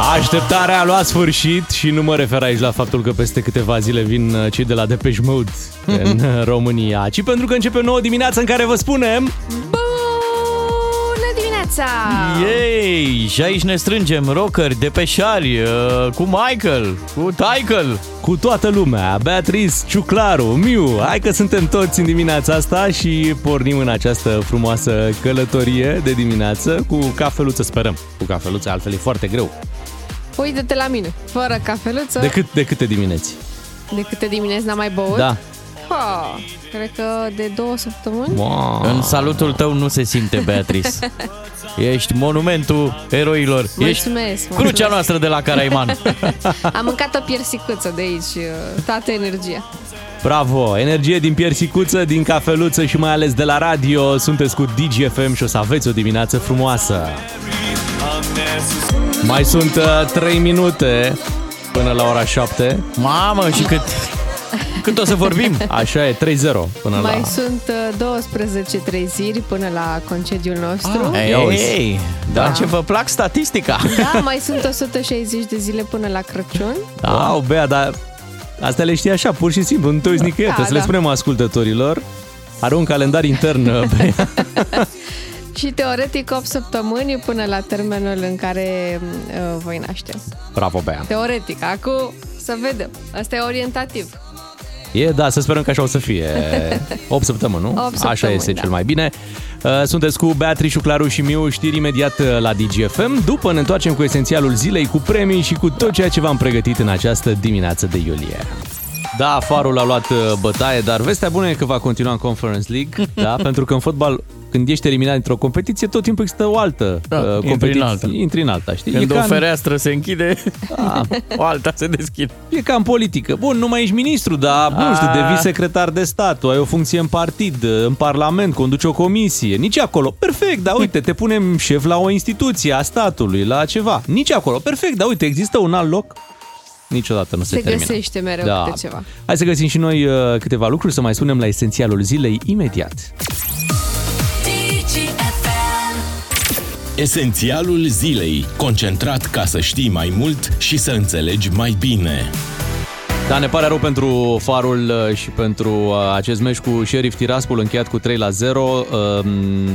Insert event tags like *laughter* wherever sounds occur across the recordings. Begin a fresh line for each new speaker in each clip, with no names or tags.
Așteptarea a luat sfârșit și nu mă refer aici la faptul că peste câteva zile vin uh, cei de la Depeche Mode *laughs* în uh, România, ci pentru că începe o nouă dimineață în care vă spunem...
Bună dimineața!
Yay! Și aici ne strângem rockeri, depeșari, uh, cu Michael, cu Michael.
Cu toată lumea, Beatrice, Ciuclaru, Miu, hai că suntem toți în dimineața asta și pornim în această frumoasă călătorie de dimineață cu cafeluță, sperăm. Cu cafeluță, altfel e foarte greu.
Uite-te la mine, fără cafeluță.
De, cât, de câte dimineți?
De câte dimineți n-am mai băut?
Da.
Ha, cred că de două săptămâni.
Wow.
În salutul tău nu se simte, Beatrice. *laughs* Ești monumentul eroilor. Ești
Mulțumesc,
crucea
mulțumesc.
noastră de la Caraiman. *laughs*
Am mâncat o piersicuță de aici, uh, toată energia.
Bravo! Energie din piersicuță, din cafeluță și mai ales de la radio. Sunteți cu DGFM și o să aveți o dimineață frumoasă. Mai sunt uh, 3 minute până la ora 7.
Mamă, și cât, cât o să vorbim?
Așa e, 3-0 până
Mai
la...
sunt uh, 12 treziri până la concediul nostru.
Ei,
Ia uzi.
ei, dar ce vă plac statistica?
Da, mai sunt 160 de zile până la Crăciun.
Da. Wow, Bea, dar astea le știi așa, pur și simplu, nu te uiți nicăieri.
Da,
Trebuie să le
da.
spunem ascultătorilor. Are un calendar intern, uh, *laughs* Bea.
Și teoretic 8 săptămâni până la termenul în care uh, voi naște.
Bravo, Bea.
Teoretic, acum să vedem. Asta e orientativ.
E, da, să sperăm că așa o să fie. *laughs* 8 săptămâni, nu?
Opt
așa
săptămâni,
este
da.
cel mai bine. Uh, Sunteți cu Beatrice, Claru și Miu, știri imediat uh, la DGFM. După ne întoarcem cu esențialul zilei, cu premii și cu tot ceea ce v-am pregătit în această dimineață de iulie. Da, farul a luat uh, bătaie, dar vestea bună e că va continua în Conference League, *laughs* da? pentru că în fotbal, când ești eliminat dintr-o competiție, tot timpul există o altă
Da,
uh,
intri în
competiție.
alta.
Intri în alta, știi?
Când
e,
o
ca în,
fereastră se închide,
da, *laughs*
o alta se deschide.
e ca în politică. Bun, nu mai ești ministru, dar, nu știu,
A.
devii secretar de stat, tu ai o funcție în partid, în parlament, conduci o comisie. Nici acolo. Perfect, dar uite, te punem șef la o instituție a statului, la ceva. Nici acolo. Perfect, dar uite, există un alt loc niciodată nu se,
Se
termină.
găsește mereu
da.
câte ceva.
Hai să găsim și noi uh, câteva lucruri, să mai spunem la esențialul zilei imediat.
Esențialul zilei. Concentrat ca să știi mai mult și să înțelegi mai bine.
Da, ne pare rău pentru farul uh, și pentru uh, acest meci cu Sheriff Tiraspol încheiat cu 3 la 0. Um,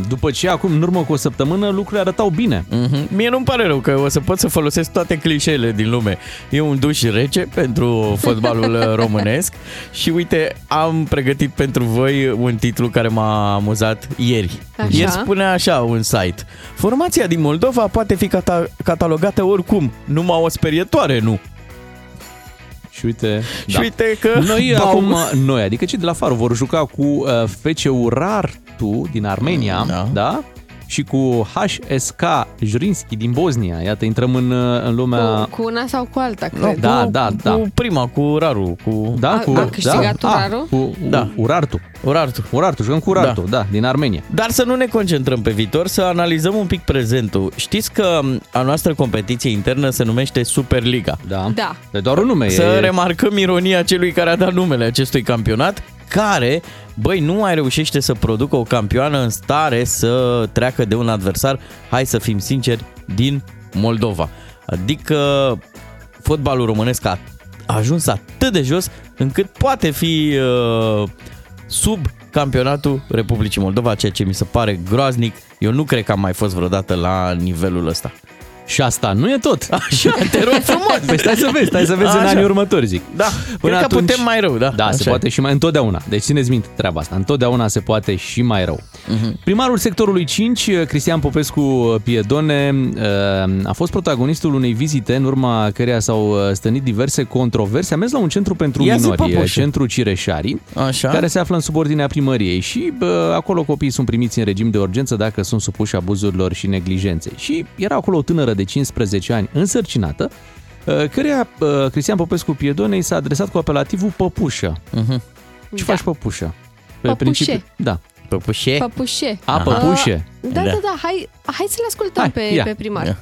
După ce acum, în urmă cu o săptămână, lucrurile arătau bine.
Mhm. Mie nu-mi pare rău că o să pot să folosesc toate clișeele din lume. E un duș rece pentru fotbalul uh, românesc *laughs* și uite, am pregătit pentru voi un titlu care m-a amuzat ieri.
Așa.
Ieri spunea așa un site. Formația din Moldova poate fi cata- catalogată oricum, numai o sperietoare nu.
Și uite,
Și uite că
Noi
bau.
acum, noi, adică cei de la Farul vor juca cu uh, FCU Rartu din Armenia, da.
Da.
Da? Și cu HSK Jrinski din Bosnia. Iată, intrăm în, uh, în lumea...
Cu, cu una sau cu alta,
Nu,
cred.
Da,
cu,
da,
cu
da.
prima, cu Raru, cu
Da,
A-
cu,
a câștigat
da,
Uraru?
cu
Da.
da. Urartu.
Urartu.
Urartu, jucăm cu Urartu, da. da, din Armenia.
Dar să nu ne concentrăm pe viitor, să analizăm un pic prezentul. Știți că a noastră competiție internă se numește Superliga.
Da.
Da.
E doar un nume.
Să
e...
remarcăm ironia celui care a dat numele acestui campionat, care, băi, nu mai reușește să producă o campioană în stare să treacă de un adversar, hai să fim sinceri, din Moldova. Adică fotbalul românesc a ajuns atât de jos încât poate fi uh, sub campionatul Republicii Moldova, ceea ce mi se pare groaznic. Eu nu cred că am mai fost vreodată la nivelul ăsta.
Și asta nu e tot.
Așa, *laughs* te rog frumos.
Păi stai să vezi, stai să vezi în
Așa.
anii următori, zic.
Da, cred că putem mai rău, da.
Da,
Așa
se
e.
poate și mai întotdeauna. Deci țineți minte treaba asta. Întotdeauna se poate și mai rău.
Mhm.
Primarul sectorului 5, Cristian Popescu Piedone, a fost protagonistul unei vizite în urma căreia s-au stănit diverse controverse. A mers la un centru pentru
Ia zi,
minori,
păpușe.
centru Cireșari,
Așa.
care se află în subordinea primăriei și bă, acolo copiii sunt primiți în regim de urgență dacă sunt supuși abuzurilor și neglijenței. Și era acolo o tânără de 15 ani însărcinată, uh, căreia uh, Cristian Popescu Piedonei s-a adresat cu apelativul păpușă.
Mhm.
Ce
Da.
faci păpușă?
Păpușe.
Da.
Păpușe?
Păpușe.
A, păpușe.
Da, da,
Da.
da, hai, hai să-l ascultăm
Hai,
pe,
ia.
pe primar.
Ia.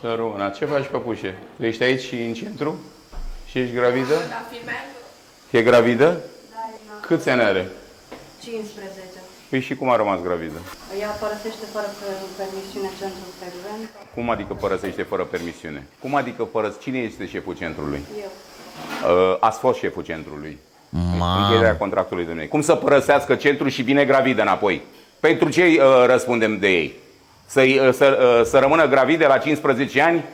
Săruna, ce faci, păpușe? Ești aici și în centru? Și ești gravidă? Da, filmează. E gravidă? Da, Câți ani are?
15.
Păi și cum a rămas gravidă?
Ea părăsește fără permisiune centrul frecvent.
Cum adică părăsește fără permisiune? Cum adică părăs... Cine este șeful centrului?
Eu.
Uh, ați fost șeful centrului.
Mamă.
Încheierea contractului de noi. Cum să părăsească centrul și vine gravidă înapoi? Pentru ce uh, răspundem de ei? Să, uh, să, uh, să rămână gravide la 15 ani?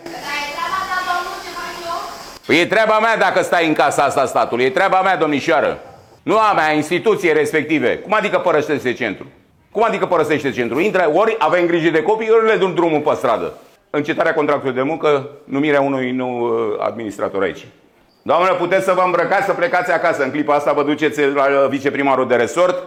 Păi e treaba mea dacă stai în casa asta statului, e treaba mea, domnișoară. Nu a mea, a instituției respective. Cum adică părăsește centru? Cum adică părăsește centru? Intră, ori avem grijă de copii, ori le dăm drumul pe stradă. Încetarea contractului de muncă, numirea unui nou uh, administrator aici. Doamnă, puteți să vă îmbrăcați, să plecați acasă. În clipa asta vă duceți la uh, viceprimarul de resort.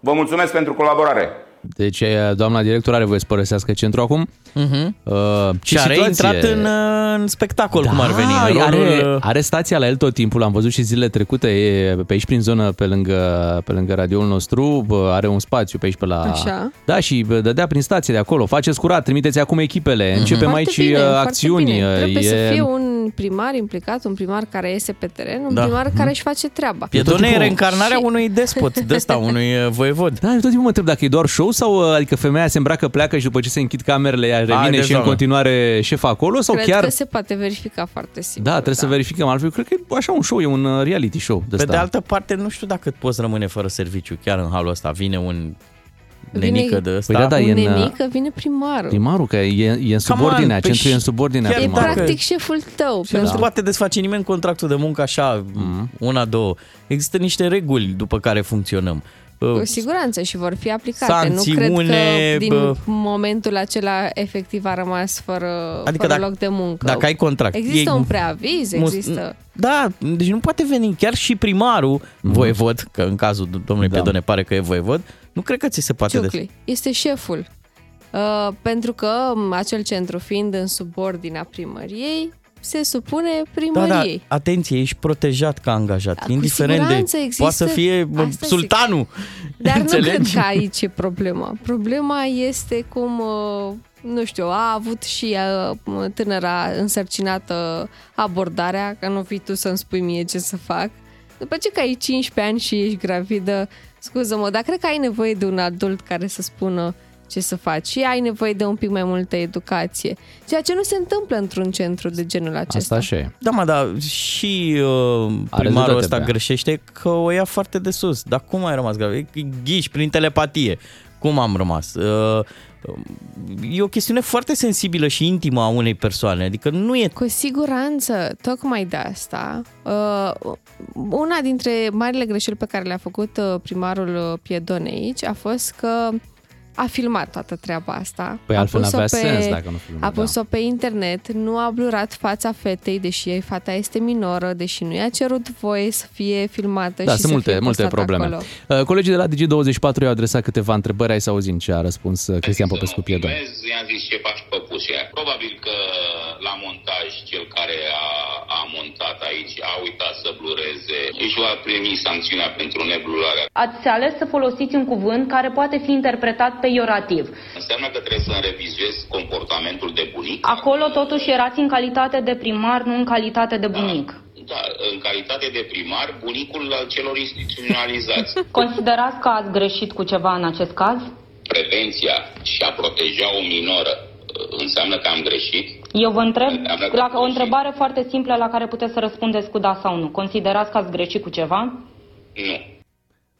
Vă mulțumesc pentru colaborare.
Deci e, doamna director are voie să părăsească centru acum. Uh-huh. Uh,
Și are intrat în, uh, în spectacol, cum ar veni. în
Da, are,
rolul, uh,
are stația la el tot timpul, am văzut și zilele trecute, e pe aici prin zonă, pe lângă, pe lângă radioul nostru, bă, are un spațiu pe aici pe la...
Așa.
Da, și bă, dădea prin stație de acolo, faceți curat, trimiteți acum echipele, începem
Foarte
aici
bine,
uh,
foarte
acțiuni.
bine. Trebuie
e...
să fie un primar implicat, un primar care iese pe teren, un
Da.
primar care își face treaba.
Piedone e
timpul-
reîncarnarea
Și-
unui despot, de ăsta, *laughs* unui uh, voievod.
Da, eu tot timpul mă întreb dacă e doar show sau uh, adică femeia se îmbracă, pleacă și după ce se închid camerele, ea revine
Haideți,
și în
doamnă.
continuare șef acolo sau
Cred
chiar...
că se poate verifica foarte simplu.
Da, trebuie să verificăm. Altfel, cred că e așa un show, e un uh, reality show de
Pe
ăsta.
de altă parte, nu știu dacă poți rămâne fără serviciu chiar în halul ăsta. Vine un
Vine-
nenică de ăsta.
Păi da, da,
Un
e în, uh,
nemică, vine primarul.
Primarul, că e, e în
Come on,
subordinea,
păi
centrul e în
și-
subordinea
chiar
E
primarului.
dacă-
practic șeful tău.
Și nu
pentru
se poate desface nimeni contractul de muncă așa,
Mhm.
una, două. Există niște reguli după care funcționăm. Uh,
Cu siguranță și vor fi aplicate.
Sancțiune,
nu cred că din
bă.
momentul acela efectiv a rămas fără,
Adică
fără
dacă-
loc de muncă.
dacă ai contract,
Există
e-
un preaviz,
mus-
există...
Da, deci nu poate veni chiar și primarul, voievod, că în cazul domnului
Mhm. Da.
Pedone pare că e voievod, nu cred că ți se poate... des-
Ciucli. Este șeful. Uh, pentru că m, acel centru fiind în subordinea primăriei, se supune
Da, da,
primăriei.
atenție, ești protejat ca angajat,
Da, cu
indiferent de...
siguranță există-
Poate să fie bă,
Asta zic.
sultanul, *laughs*
Dar nu cred
înțelegi?
că aici e problema. Problema este cum, uh, nu știu, a avut și uh, tânăra însărcinată abordarea, că nu vii tu să-mi spui mie ce să fac. După ce că ai 15 ani și ești gravidă, scuză-mă, dar cred că ai nevoie de un adult care să spună ce să faci și ai nevoie de un pic mai multă educație. Ceea ce nu se întâmplă într-un centru de genul acesta.
Asta așa e.
Da, mă, dar și uh,
Are
primarul
dreptate
ăsta
pe ea.
greșește că o ia foarte de sus. Dar cum ai rămas grav? E Ghiși prin telepatie. Cum am rămas? Uh, e o chestiune foarte sensibilă și intimă a unei persoane. Adică nu e...
Cu siguranță, tocmai de asta, uh, una dintre marile greșeli pe care le-a făcut uh, primarul uh, Piedone aici a fost că a filmat toată treaba asta.
Păi
a
altfel
pus-o
n-avea sens dacă nu filma,
A pus-o pe internet, nu a blurat fața fetei, deși fata este minoră, deși nu i-a cerut voie să fie filmată
Da,
și
sunt
să
multe,
fie
multe
postată
probleme.
Acolo.
Uh, Colegii de la Digi24 i-au adresat câteva întrebări, hai să auzim ce a răspuns uh, Cristian Popescu Piedon.
filmez, i-am zis ce faci păpușe. Probabil că la montaj cel care a, a montat aici a uitat să blureze. Își va primi sancțiunea pentru neblurarea.
Ați ales să folosiți un cuvânt care poate fi interpretat peiorativ.
Înseamnă că trebuie să-mi revizuez comportamentul de bunic.
Acolo totuși erați în calitate de primar, nu în calitate de bunic.
Da, în calitate de primar, bunicul al celor instituționalizați. *laughs*
Considerați că ați greșit cu ceva în acest caz?
Prevenția și a proteja o minoră uh, înseamnă că am greșit?
Eu vă întreb
Înseamnă că
la
am
o
greșit.
întrebare foarte simplă la care puteți să răspundeți cu da sau nu. Considerați că ați greșit cu ceva?
Nu.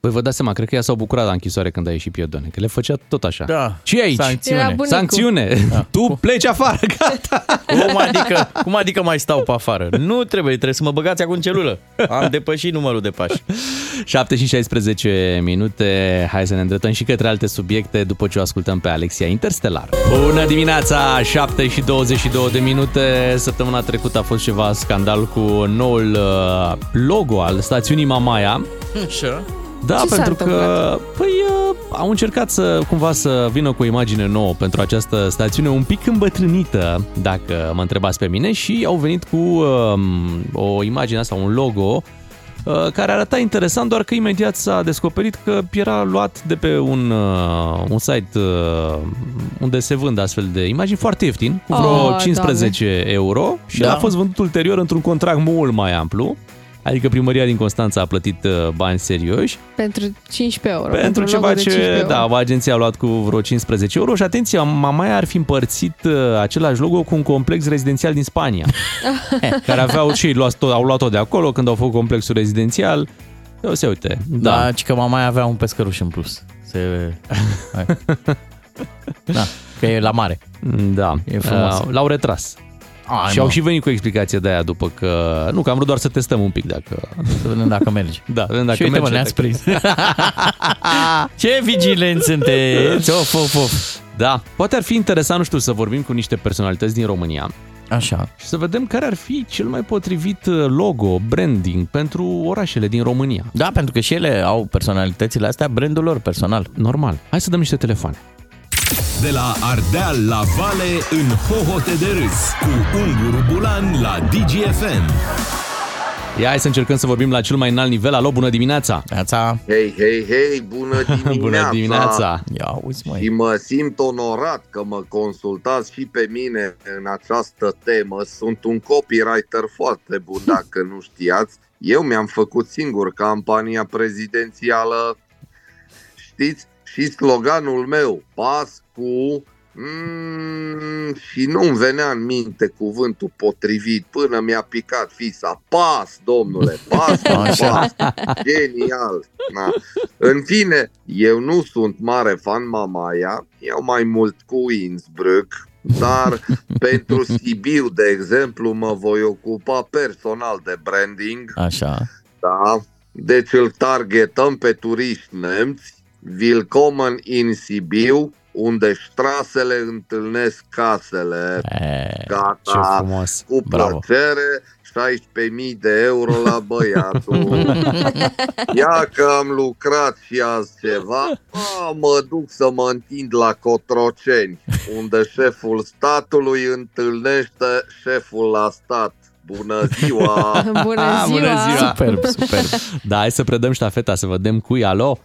Păi vă dați seama, cred că ea s-au bucurat la închisoare când a ieșit Piedone, că le făcea tot așa.
Da.
Ce e aici?
Sancțiune.
Era bunicul.
Sancțiune! *laughs* Tu pleci afară, gata!
Cum adică, cum adică mai stau pe afară? Nu trebuie, trebuie să mă băgați acum în celulă. Am depășit numărul de pași. *laughs*
7 și 16 minute, hai să ne îndreptăm și către alte subiecte după ce o ascultăm pe Alexia Interstellar. Bună dimineața, 7 și 22 de minute. Săptămâna trecută a fost ceva scandal cu noul uh, logo al stațiunii Mamaia.
Așa.
Da,
Ce s-a
pentru că
întâmplat?
păi, uh, au încercat să cumva să vină cu o imagine nouă pentru această stațiune, un pic îmbătrânită, dacă mă întrebați pe mine, și au venit cu um, o imagine asta, un logo uh, care arăta interesant, doar că imediat s-a descoperit că era luat de pe un, uh, un site uh, unde se vând astfel de imagini foarte ieftin, cu vreo
Oh,
15 euro și
Da.
a fost vândut ulterior într-un contract mult mai amplu. Adică primăria din Constanța a plătit uh, bani serioși
Pentru 15 euro.
pentru
un
ceva
logo de
ce,
15 euro.
da, agenția a luat cu vreo 15 euro și atenție, Mamaia ar fi împărțit uh, același logo cu un complex rezidențial din Spania, *laughs* care aveau și ei luat, au luat-o de acolo când au făcut complexul rezidențial. Eu se uite,
Da,
da.
da ci că mama avea un pescăruș în plus. Se... *laughs* Hai. da, că e la mare.
Da,
E frumos.
Uh, l-au retras.
Ai,
și
mă,
au și venit cu explicație de aia după că... Nu, că am vrut doar să testăm un pic dacă...
Să vedem dacă merge.
Da, vedem dacă
și uite, mă,
merge.
ne-ați
dacă-
prins. *laughs* Ce vigilenți sunteți! Of, of, of.
Da, poate ar fi interesant, nu știu, să vorbim cu niște personalități din România
Așa.
și să vedem care ar fi cel mai potrivit uh, logo, branding pentru orașele din România.
Da, pentru că și ele au personalitățile astea, brandul lor personal.
Normal. Hai să dăm niște telefoane.
De la Ardeal la Vale în hohote de râs cu Unguru Bulan la DGFM.
Ia hai să încercăm să vorbim la cel mai înalt nivel. Alo, bună dimineața!
Neața.
Hei, hei, hei, bună *laughs* dimineața!
Bună dimineața!
Ia auzi,
Și
măi.
mă simt onorat că mă consultați și pe mine în această temă. Sunt un copywriter foarte bun, dacă nu știați. Eu mi-am făcut singur campania prezidențială. Știți? Și sloganul meu, pas cu... Mm, și nu-mi venea în minte cuvântul potrivit până mi-a picat fisa. Pas, domnule, pas cu *laughs*
Așa.
pas. Genial. Na. În fine, eu nu sunt mare fan Mamaia, eu mai mult cu Innsbruck, dar *laughs* pentru Sibiu, de exemplu, mă voi ocupa personal de branding,
Așa.
da? Deci îl targetăm pe turiști nemți, Willkommen in Sibiu, unde ștrasele întâlnesc casele.
E,
Gata,
Ce frumos!
cu
Bravo.
plăcere, 16.000 de euro la băiatul. *laughs* Ia că am lucrat și azi ceva, a, mă duc să mă întind la Cotroceni, unde șeful statului întâlnește șeful la stat. Bună ziua! *laughs*
Bună
Ah,
ziua!
bună ziua! *laughs*
superb, superb.
Da, hai să predăm ștafeta, să vedem cui. Alo?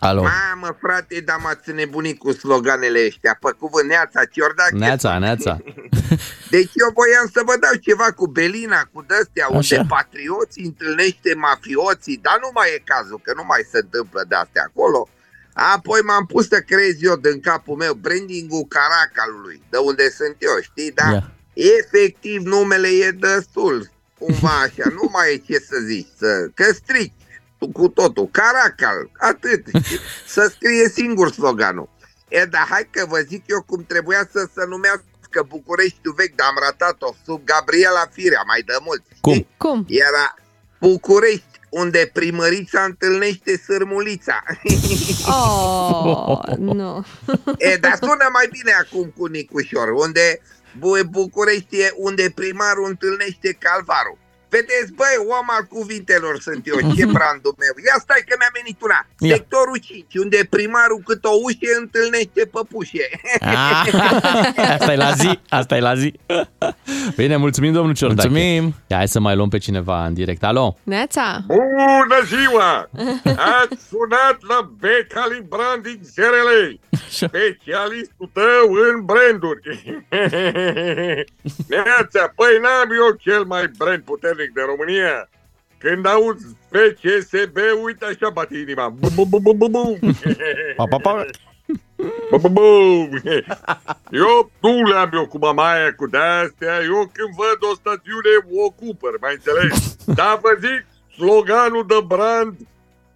Alo.
Mamă, frate, dar m-ați nebunit cu sloganele ăștia. Pe cuvânt, Neața, Ciordache.
Neața, neața. *laughs*
Deci eu voiam să vă dau ceva cu Belina, cu dăstea, unde
Așa.
patrioții întâlnește mafioții, dar nu mai e cazul, că nu mai se întâmplă de astea acolo. Apoi m-am pus să creez eu din capul meu brandingul Caracalului, de unde sunt eu, știi, da?
Ia.
Efectiv, numele e destul, cumva așa, nu mai e ce să zici, să, că strici cu totul, Caracal, atât, știi? *laughs* să scrie singur sloganul. E, dar hai că vă zic eu cum trebuia să se numească Bucureștiul vechi, dar am ratat-o sub Gabriela Firea, mai de mult.
Cum?
știi?
Cum?
Era București, unde primărița întâlnește sârmulița. *laughs*
Oh, nu. *laughs*
E, dar sună mai bine acum cu Nicușor, unde Bu- București e unde primarul întâlnește calvarul. Vedeți, băi, om al cuvintelor sunt eu, ce *laughs* brandul meu. Ia stai că mi-a venit una.
Ia.
Sectorul 5, unde primarul cât o ușe întâlnește păpușe.
Ah, Asta e la zi, asta e la zi.
Bine, mulțumim, domnul Ciordache.
Mulțumim.
Ia, hai să mai luăm pe cineva în direct. Alo?
Neața!
Bună ziua! *laughs* Ați sunat la Becali Branding SRL, specialistul tău în branduri. *laughs* Neața, păi n-am eu cel mai brand puternic de România. Când auzi FCSB, uite așa bate inima. Bum, bum, bum, bum, bum, bum. *laughs*
Pa, pa, pa.
Bum, bum, bum. Eu nu le-am eu cu mamaia cu de-astea, eu când văd o stațiune o cumpăr, mai înțeles? Dar vă zic, sloganul de brand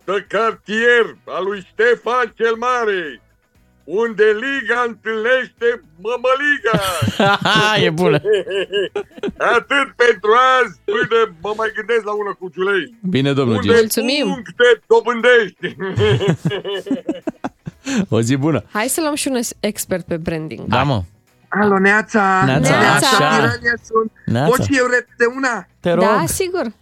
de cartier al lui Ștefan cel Mare, unde Liga întâlnește mămăliga. *laughs*
e bună. *laughs*
Atât pentru azi, până mă mai gândesc la una cu Ciulei.
Bine, domnul
Unde
Gigi.
Mulțumim.
puncte dobândești. *laughs*
O zi bună.
Hai să luăm și un expert pe branding.
Da, mă.
Alo, Neața!
Neața.
Neața.
Tirania sunt.
Neața.
Pot și eu repede una?
Te rog.
Da, sigur.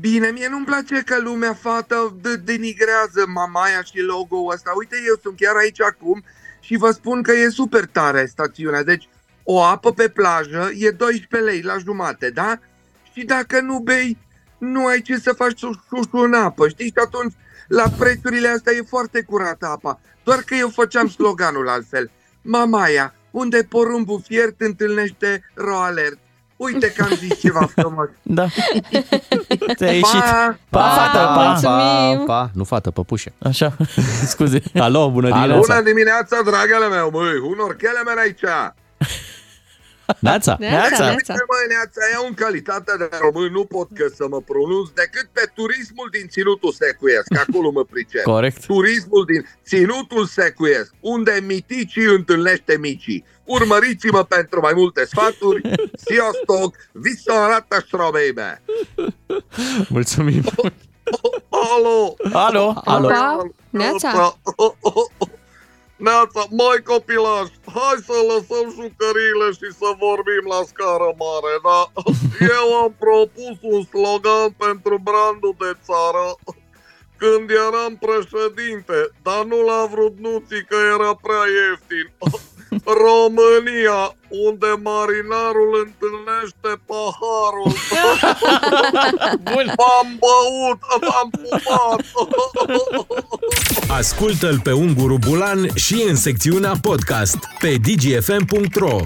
Bine, mie nu-mi place că lumea fată de- denigrează mamaia și logo-ul ăsta. Uite, eu sunt chiar aici acum și vă spun că e super tare stațiunea. Deci, o apă pe plajă e 12 lei la jumate, da? Și dacă nu bei, nu ai ce să faci șușu în apă, știi? Și atunci, la prețurile astea e foarte curată apa. Doar că eu făceam sloganul altfel. Mamaia, unde porumbul fiert întâlnește roalert. Uite că am zis ceva frumos. *laughs*
Da. Ți-a ieșit.
Pa!
Pa, fată, pa.
mulțumim.
Pa, pa, nu fată, păpușe.
Așa, *laughs* scuze.
Alo, bună
Alo.
dimineața.
Bună dimineața, dragele meu, măi, unor chelemen aici.
Neața.
Neața,
Neața.
neața.
Uite, măi, neața, eu în calitate de român nu pot că să mă pronunț decât pe turismul din Ținutul Secuiesc, acolo mă pricep.
Corect.
Turismul din Ținutul Secuiesc, unde miticii întâlnește micii. Urmăriți-mă pentru mai multe sfaturi. Sziasztok, visszaarată ștrobeibe.
Mulțumim.
Alo!
Alo, alo.
Pa, neața.
Neața, mai copilaș, hai să lăsăm jucăriile și să vorbim la scară mare, da? Eu am propus un slogan pentru brandul de țară când eram președinte, dar nu l-a vrut nuții că era prea ieftin. România, unde marinarul întâlnește paharul. *laughs*
Bun.
M-am băut, m-am pupat.
Ascultă-l pe Unguru Bulan și în secțiunea podcast pe dgfm.ro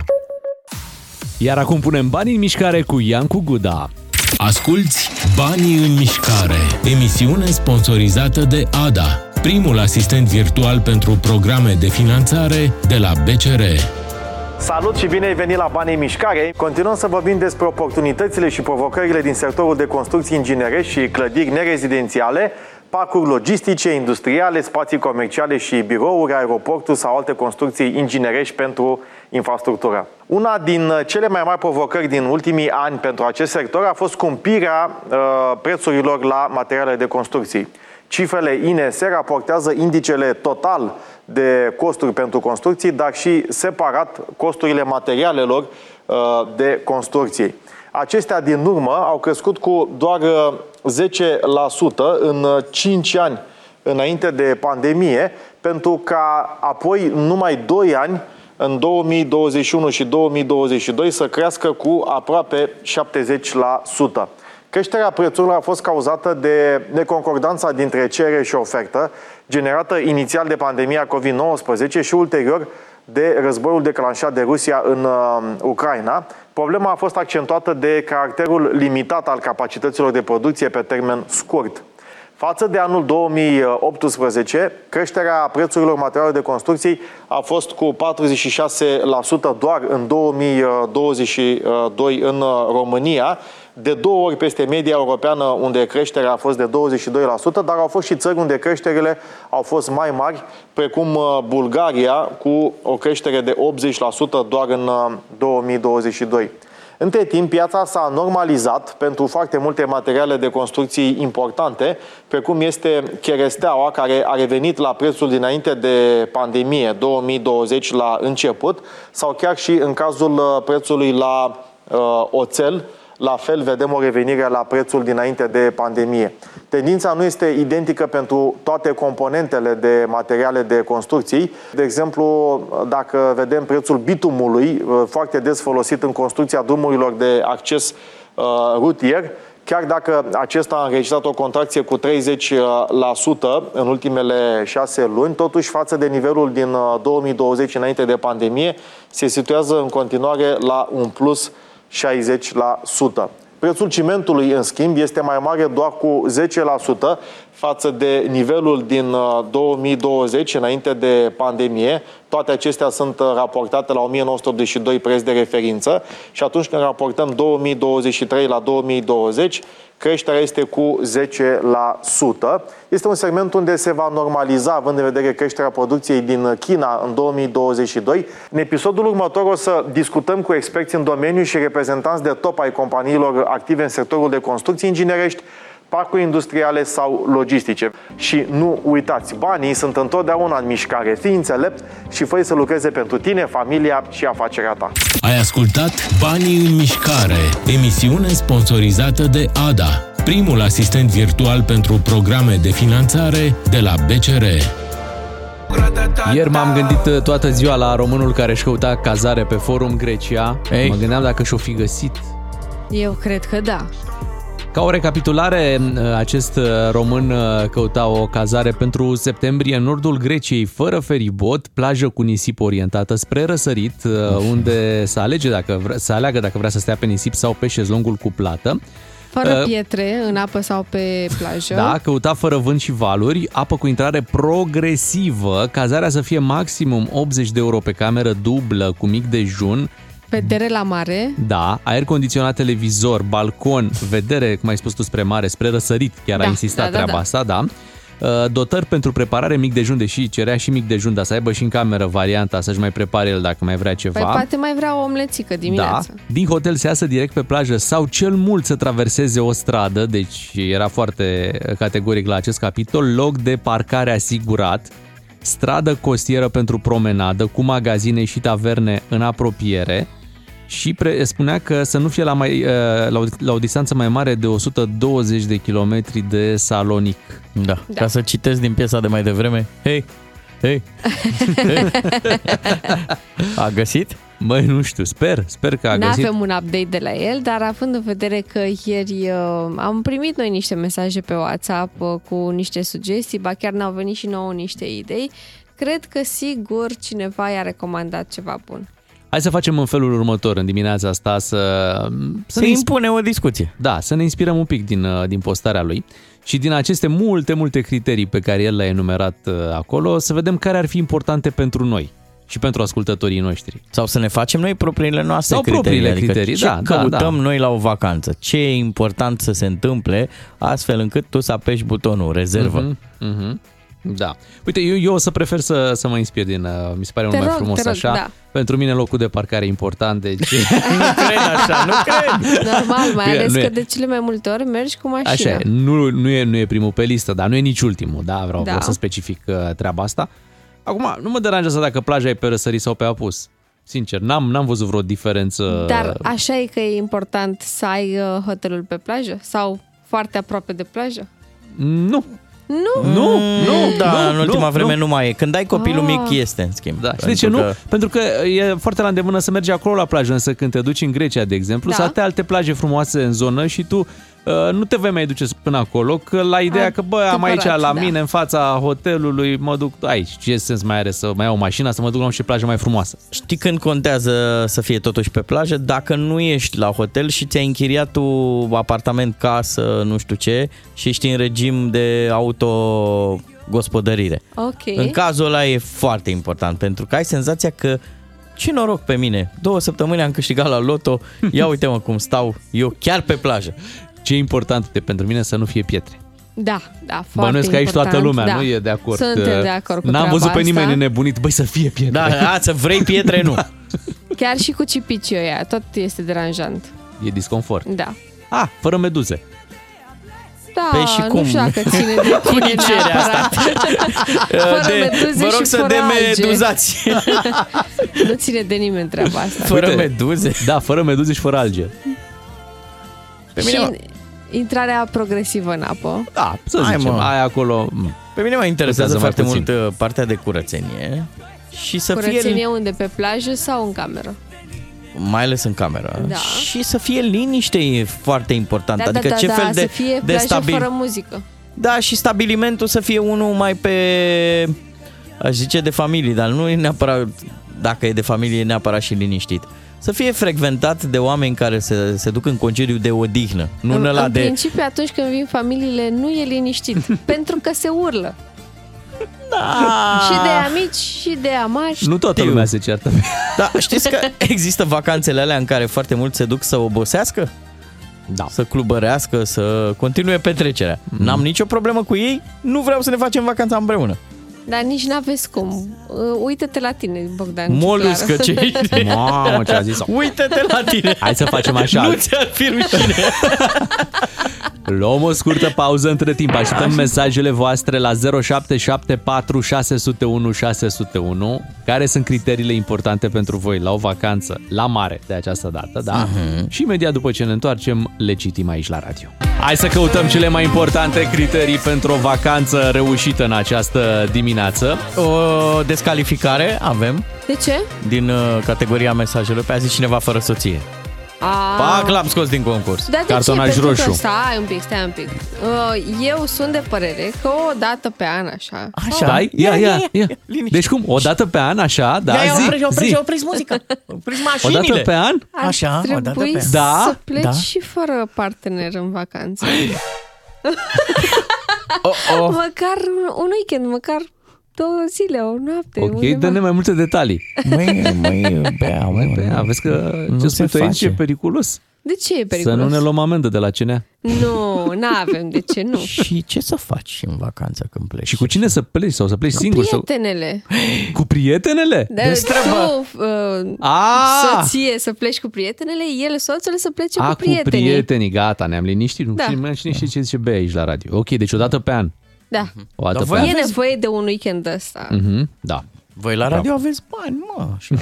Iar acum punem banii în mișcare cu Iancu Guda.
Asculți Banii în mișcare, emisiune sponsorizată de ADA, primul asistent virtual pentru programe de finanțare de la BCR.
Salut și bine ai venit la Banii în Mișcare! Continuăm să vorbim despre oportunitățile și provocările din sectorul de construcții inginerești și clădiri nerezidențiale, parcuri logistice, industriale, spații comerciale și birouri, aeroporturi sau alte construcții inginerești pentru infrastructură. Una din uh, cele mai mari provocări din ultimii ani pentru acest sector a fost scumpirea uh, prețurilor la materiale de construcții. Cifrele INS raportează indicele total de costuri pentru construcții, dar și separat costurile materialelor uh, de construcții. Acestea din urmă au crescut cu doar uh, 10% în uh, 5 ani înainte de pandemie, pentru ca apoi numai 2 ani în 2021 și 2022 să crească cu aproape 70%. Creșterea prețurilor a fost cauzată de neconcordanța dintre cerere și ofertă, generată inițial de pandemia COVID-19 și ulterior de războiul declanșat de Rusia în uh, Ucraina. Problema a fost accentuată de caracterul limitat al capacităților de producție pe termen scurt. Față de anul 2018, creșterea prețurilor materialelor de construcții a fost cu 46% doar în 2022 în România, de două ori peste media europeană unde creșterea a fost de 22%, dar au fost și țări unde creșterile au fost mai mari, precum uh, Bulgaria, cu o creștere de 80% doar în uh, 2022. Între timp, piața s-a normalizat pentru foarte multe materiale de construcții importante, precum este cheresteaua, care a revenit la prețul dinainte de pandemie, 2020 la început, sau chiar și în cazul uh, prețului la uh, oțel, la fel vedem o revenire la prețul dinainte de pandemie. Tendința nu este identică pentru toate componentele de materiale de construcții. De exemplu, dacă vedem prețul bitumului, foarte des folosit în construcția drumurilor de acces uh, rutier, chiar dacă acesta a înregistrat o contracție cu 30% în ultimele șase luni, totuși față de nivelul din 2020 înainte de pandemie, se situează în continuare la un plus 60%. Prețul cimentului, în schimb, este mai mare doar cu 10% față de nivelul din 2020, înainte de pandemie. Toate acestea sunt raportate la 1982 preț de referință și atunci când raportăm 2023 la 2020, creșterea este cu 10%. Este un segment unde se va normaliza, având în vedere creșterea producției din China în 2022. În episodul următor o să discutăm cu experți în domeniu și reprezentanți de top ai companiilor active în sectorul de construcții inginerești, parcuri industriale sau logistice. Și nu uitați, banii sunt întotdeauna în mișcare. Fii înțelept și fă să lucreze pentru tine, familia și afacerea ta.
Ai ascultat Banii în mișcare, emisiune sponsorizată de ADA, primul asistent virtual pentru programe de finanțare de la BCR.
Ieri m-am gândit uh, toată ziua la românul care își căuta cazare pe forum Grecia.
Ei.
Mă gândeam dacă și-o fi găsit.
Eu cred că da.
Ca o recapitulare, acest român căuta o cazare pentru septembrie în nordul Greciei, fără feribot, plajă cu nisip orientată spre răsărit, unde să, alege dacă vre, să aleagă dacă vrea să stea pe nisip sau pe șezlongul cu plată.
Fără
Uh,
pietre în apă sau pe plajă.
Da, căuta fără vânt și valuri, apă cu intrare progresivă, cazarea să fie maximum 80 de euro pe cameră dublă cu mic dejun,
Vedere la mare.
da, aer condiționat, televizor, balcon, vedere, cum ai spus tu, spre mare, spre răsărit, chiar
Da,
a insistat
da, da,
treaba
da.
asta, da. Uh, Dotări pentru preparare mic dejun, deși cerea și mic dejun, dar să aibă și în cameră varianta să-și mai prepare el dacă mai vrea ceva.
Păi poate mai vrea o omlețică dimineața.
Da, din hotel se iasă direct pe plajă sau cel mult să traverseze o stradă, deci era foarte categoric la acest capitol, loc de parcare asigurat, stradă costieră pentru promenadă cu magazine și taverne în apropiere și pre- spunea că să nu fie la, mai, uh, la, o, la o distanță mai mare de 120 de kilometri de Salonic.
Da. da. Ca să citesc din piesa de mai devreme. Hei, hei, hei. *laughs* A găsit?
Măi, nu știu, sper, sper că a
Nu
găsit.
avem un update de la el, dar având în vedere că ieri uh, am primit noi niște mesaje pe WhatsApp uh, cu niște sugestii, ba chiar ne-au venit și nouă niște idei, cred că sigur cineva i-a recomandat ceva bun.
Hai să facem în felul următor în dimineața asta să...
Să
ne
impune o discuție.
Da, să ne inspirăm un pic din, uh, din postarea lui și din aceste multe, multe criterii pe care el le-a enumerat uh, acolo, să vedem care ar fi importante pentru noi și pentru ascultătorii noștri.
Sau să ne facem noi propriile noastre
Sau
criterii.
propriile
adică
criterii,
ce
da, da,
căutăm
da.
noi la o vacanță. Ce e important să se întâmple astfel încât tu să apeși butonul rezervă.
Mhm, mhm. Da. Uite, eu, eu o să prefer să, să mă inspir din... Uh, mi se pare
Te
mult mai
rog,
frumos
te rog,
așa.
da.
Pentru mine locul de parcare e important, deci... *laughs*
nu cred așa, nu cred.
Normal, mai
Bine,
ales
nu e.
că de cele mai multe ori mergi cu mașina.
Așa e, nu, nu, e, nu e primul pe listă, dar nu e nici ultimul, da? Vreau,
Da.
vreau să specific uh, treaba asta. Acum, nu mă deranjează dacă plaja e pe răsărit sau pe apus. Sincer, n-am, n-am văzut vreo diferență.
Dar așa e că e important să ai uh, hotelul pe plajă? Sau foarte aproape de plajă?
Nu.
Nu?
Nu, nu,
da,
nu,
în ultima
nu,
vreme
nu.
nu mai e. Când ai copilul
Ah.
mic este, în schimb.
Da. Și de ce nu? Că... Pentru că e foarte la îndemână să mergi acolo la plajă, însă când te duci în Grecia, de exemplu,
Da.
da. să alte plaje frumoase în zonă și tu uh, nu te vei mai duce până acolo, că la ideea că, bă, am aici
Adevărat,
la
da.
mine, în fața hotelului, mă duc aici. Ce sens mai are să mai iau mașina, să mă duc la o plajă mai frumoasă?
Știi când contează să fie totuși pe plajă? Dacă nu ești la hotel și ți-ai închiriat tu apartament, casă, nu știu ce, și ești în regim de auto gospodărire.
Ok.
În cazul ăla e foarte important, pentru că ai senzația că ce noroc pe mine, două săptămâni am câștigat la loto, ia uite-mă cum stau eu chiar pe plajă.
Ce e important de pentru mine să nu fie pietre.
Da, da, foarte
Bănuiesc că aici toată
important,
lumea
da.
nu e de acord.
Suntem de acord cu
N-am
treaba
văzut pe nimeni
asta.
nebunit, băi, să fie pietre.
Da, a, să vrei pietre, nu. *laughs*
Chiar și cu cipicii ăia, tot este deranjant.
E disconfort.
Da.
Ah, fără meduze.
Da,
Păi și cum?
nu știu dacă ține de
Cum *laughs*
tine
e cerea asta? *laughs*
Fără
De-
meduze
vă rog
și
să
fără alge.
demeduzați.
nu ține de nimeni treaba asta.
Fără
Uite,
meduze.
Da, fără meduze și fără alge.
Pe mine, mă,
și intrarea progresivă în apă.
Da, să
Hai,
zicem,
mă.
ai acolo... m,
pe mine mă interesează
Contează mai
foarte
puțin.
mult uh, partea de curățenie și să
Curățenie
fie
unde? Pe plajă sau în cameră?
mai ales în cameră
Da.
și să fie liniște e foarte important.
Da,
adică
da, da,
ce
da,
fel de,
să fie
de
plajă
stabil...
fără muzică.
Da, și stabilimentul să fie unul mai pe, aș zice, de familie, dar nu e neapărat, dacă e de familie, e neapărat și liniștit. Să fie frecventat de oameni care se, se duc în concediu de odihnă, nu în
în,
ăla
în
de...
principiu, atunci când vin familiile, nu e liniștit, *laughs* pentru că se urlă.
Da.
Și de amici, și de amași.
Nu toată
Știu.
lumea se ceartă. *laughs*
Da, știți că există vacanțele alea în care foarte mult se duc să obosească?
Da.
Să clubărească, să continue petrecerea.
Mhm.
N-am nicio problemă cu ei, nu vreau să ne facem vacanța împreună.
Dar nici n-aveți cum. Uh, Uită-te la tine, Bogdan.
Moluscă
Ciuclaru.
ce ești. *laughs*
Mamă, ce a zis
Uite-te la tine.
Hai să facem așa.
Nu ți-ar fi rușine. *laughs*
Luăm o scurtă pauză între timp. Așteptăm mesajele voastre la 0774 601 601. Care sunt criteriile importante pentru voi la o vacanță la mare de această dată, da? Uh-huh. Și imediat după ce ne întoarcem, le citim aici la radio. Hai să căutăm cele mai importante criterii pentru o vacanță reușită în această dimineață.
O descalificare avem
De ce?
din uh, categoria mesajelor. Pe a zis cineva fără soție.
A,
Pac, l-am scos din concurs.
Dar de
Cartonaj
ce? Pentru
roșu.
Că, stai un pic, stai un pic. Uh, Eu sunt de părere că o dată pe an, așa,
Așa.
Stai, ia, ia, ia.
Liniște.
Deci cum, o dată pe an, așa, da,
ia, ia,
zi,
oprești, oprești,
zi.
oprești muzica. Oprești
O
mașinile.
dată pe an?
ar
Așa, o dată
trebui
pe an.
Da,
să pleci
da.
și fără partener în vacanță. *gasps*
Oh, oh.
Măcar un, un weekend, măcar două zile, o noapte.
Ok,
undeva.
dă-ne mai multe detalii.
Măi, măi, bea, măi,
Păi, a, vezi că
Nu
ce
se
spui tu aici
face.
e periculos.
De ce e
Să
periculos?
nu ne luăm amendă de la CNA.
Nu, n-avem, de ce nu? *laughs*
Și ce să faci în vacanță când pleci?
Și cu cine să pleci sau să pleci singur? Sau...
Prietenele.
Cu prietenele?
Dar
Destrăbă.
tu, uh,
A!
soție, să pleci cu prietenele, el, soțul, să plece
A,
cu prietenii.
prietenii, gata, ne-am liniștit. Nu
Da.
știu, mai cine știe ce zice Bea aici la radio. Ok, deci o dată pe an.
Da.
O dată
Dar
pe
voi
an.
E
aveți-
nevoie de un weekend ăsta.
Mhm, da.
Voi la radio aveți bani, mă. Și-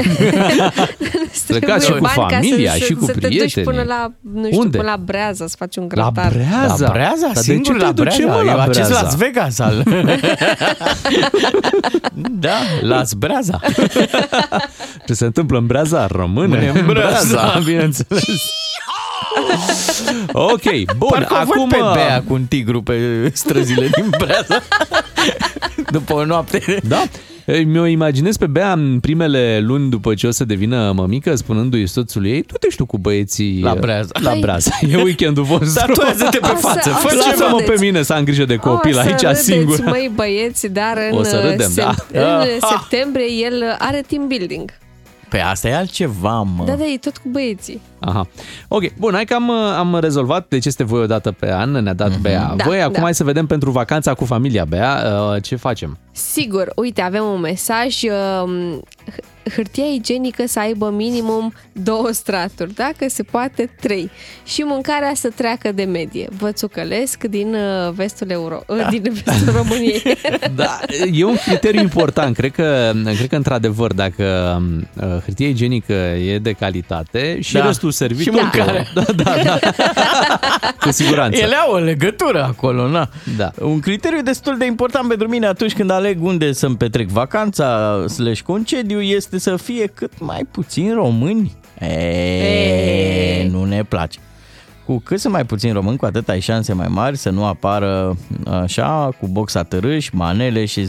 *laughs*
Plecați și cu
Bani ca
familia,
să,
și cu
să te duci
prietenii.
până la, nu știu,
Unde?
până la Breaza să faci un
La
grătar.
Breaza.
La Breaza?
Dar de
Singur
ce
la
te duce,
Breaza?
mă, la
Eu acest
Breaza?
Las Vegas al... *laughs* da, Las Breaza. *laughs*
Ce se întâmplă în Breaza, rămâne,
Rămâne în
în Breaza,
Breaza.
bineînțeles. Ok, bun,
Parcă
acum...
acum... pe Bea cu un tigru pe străzile din Breaza. *laughs* După o noapte.
Da, Ei, mi-o imaginez pe Bea în primele luni după ce o să devină mămică, spunându-i soțului ei, tu te știu cu băieții
La Breaza.
La
Păi-
Breaza. E *laughs* weekendul vostru.
Tatuează-te pe
O să-
față.
o
Fă
să
ceva.
Lasă-mă pe
râdeți.
mine să am grijă de copil
o să
aici
râdeți,
singur.
măi băieți, dar *laughs* în,
O să râdem, da.
în septembrie el are team building.
Pe asta e altceva, mă.
Da, da, e tot cu băieții.
Aha. Ok, bun, hai că am, am rezolvat deci este voi o dată pe an, ne-a dat
Mhm.
Bea.
Da,
voi, acum
da.
hai să vedem pentru vacanța cu familia Bea, uh, ce facem?
Sigur, uite, avem un mesaj. uh, h- Hârtia igienică să aibă minimum două straturi, dacă se poate trei. Și mâncarea să treacă de medie. Vă țucălesc din uh, vestul, Euro- uh, din vestul *laughs* României.
Da, e un criteriu important. Cred că, cred că într-adevăr, dacă uh, hârtia igienică e de calitate și
Da.
restul servit.
Și mâncare. *laughs*
Da, da, da. *laughs* Cu siguranță.
Ele au o legătură acolo, na.
Da.
Un criteriu destul de important pentru mine atunci când aleg unde să-mi petrec vacanța slash concediu este să fie cât mai puțin români. E,
E.
nu ne place. Cu cât sunt mai puțin români, cu atât ai șanse mai mari să nu apară așa, cu boxa tărâși, manele și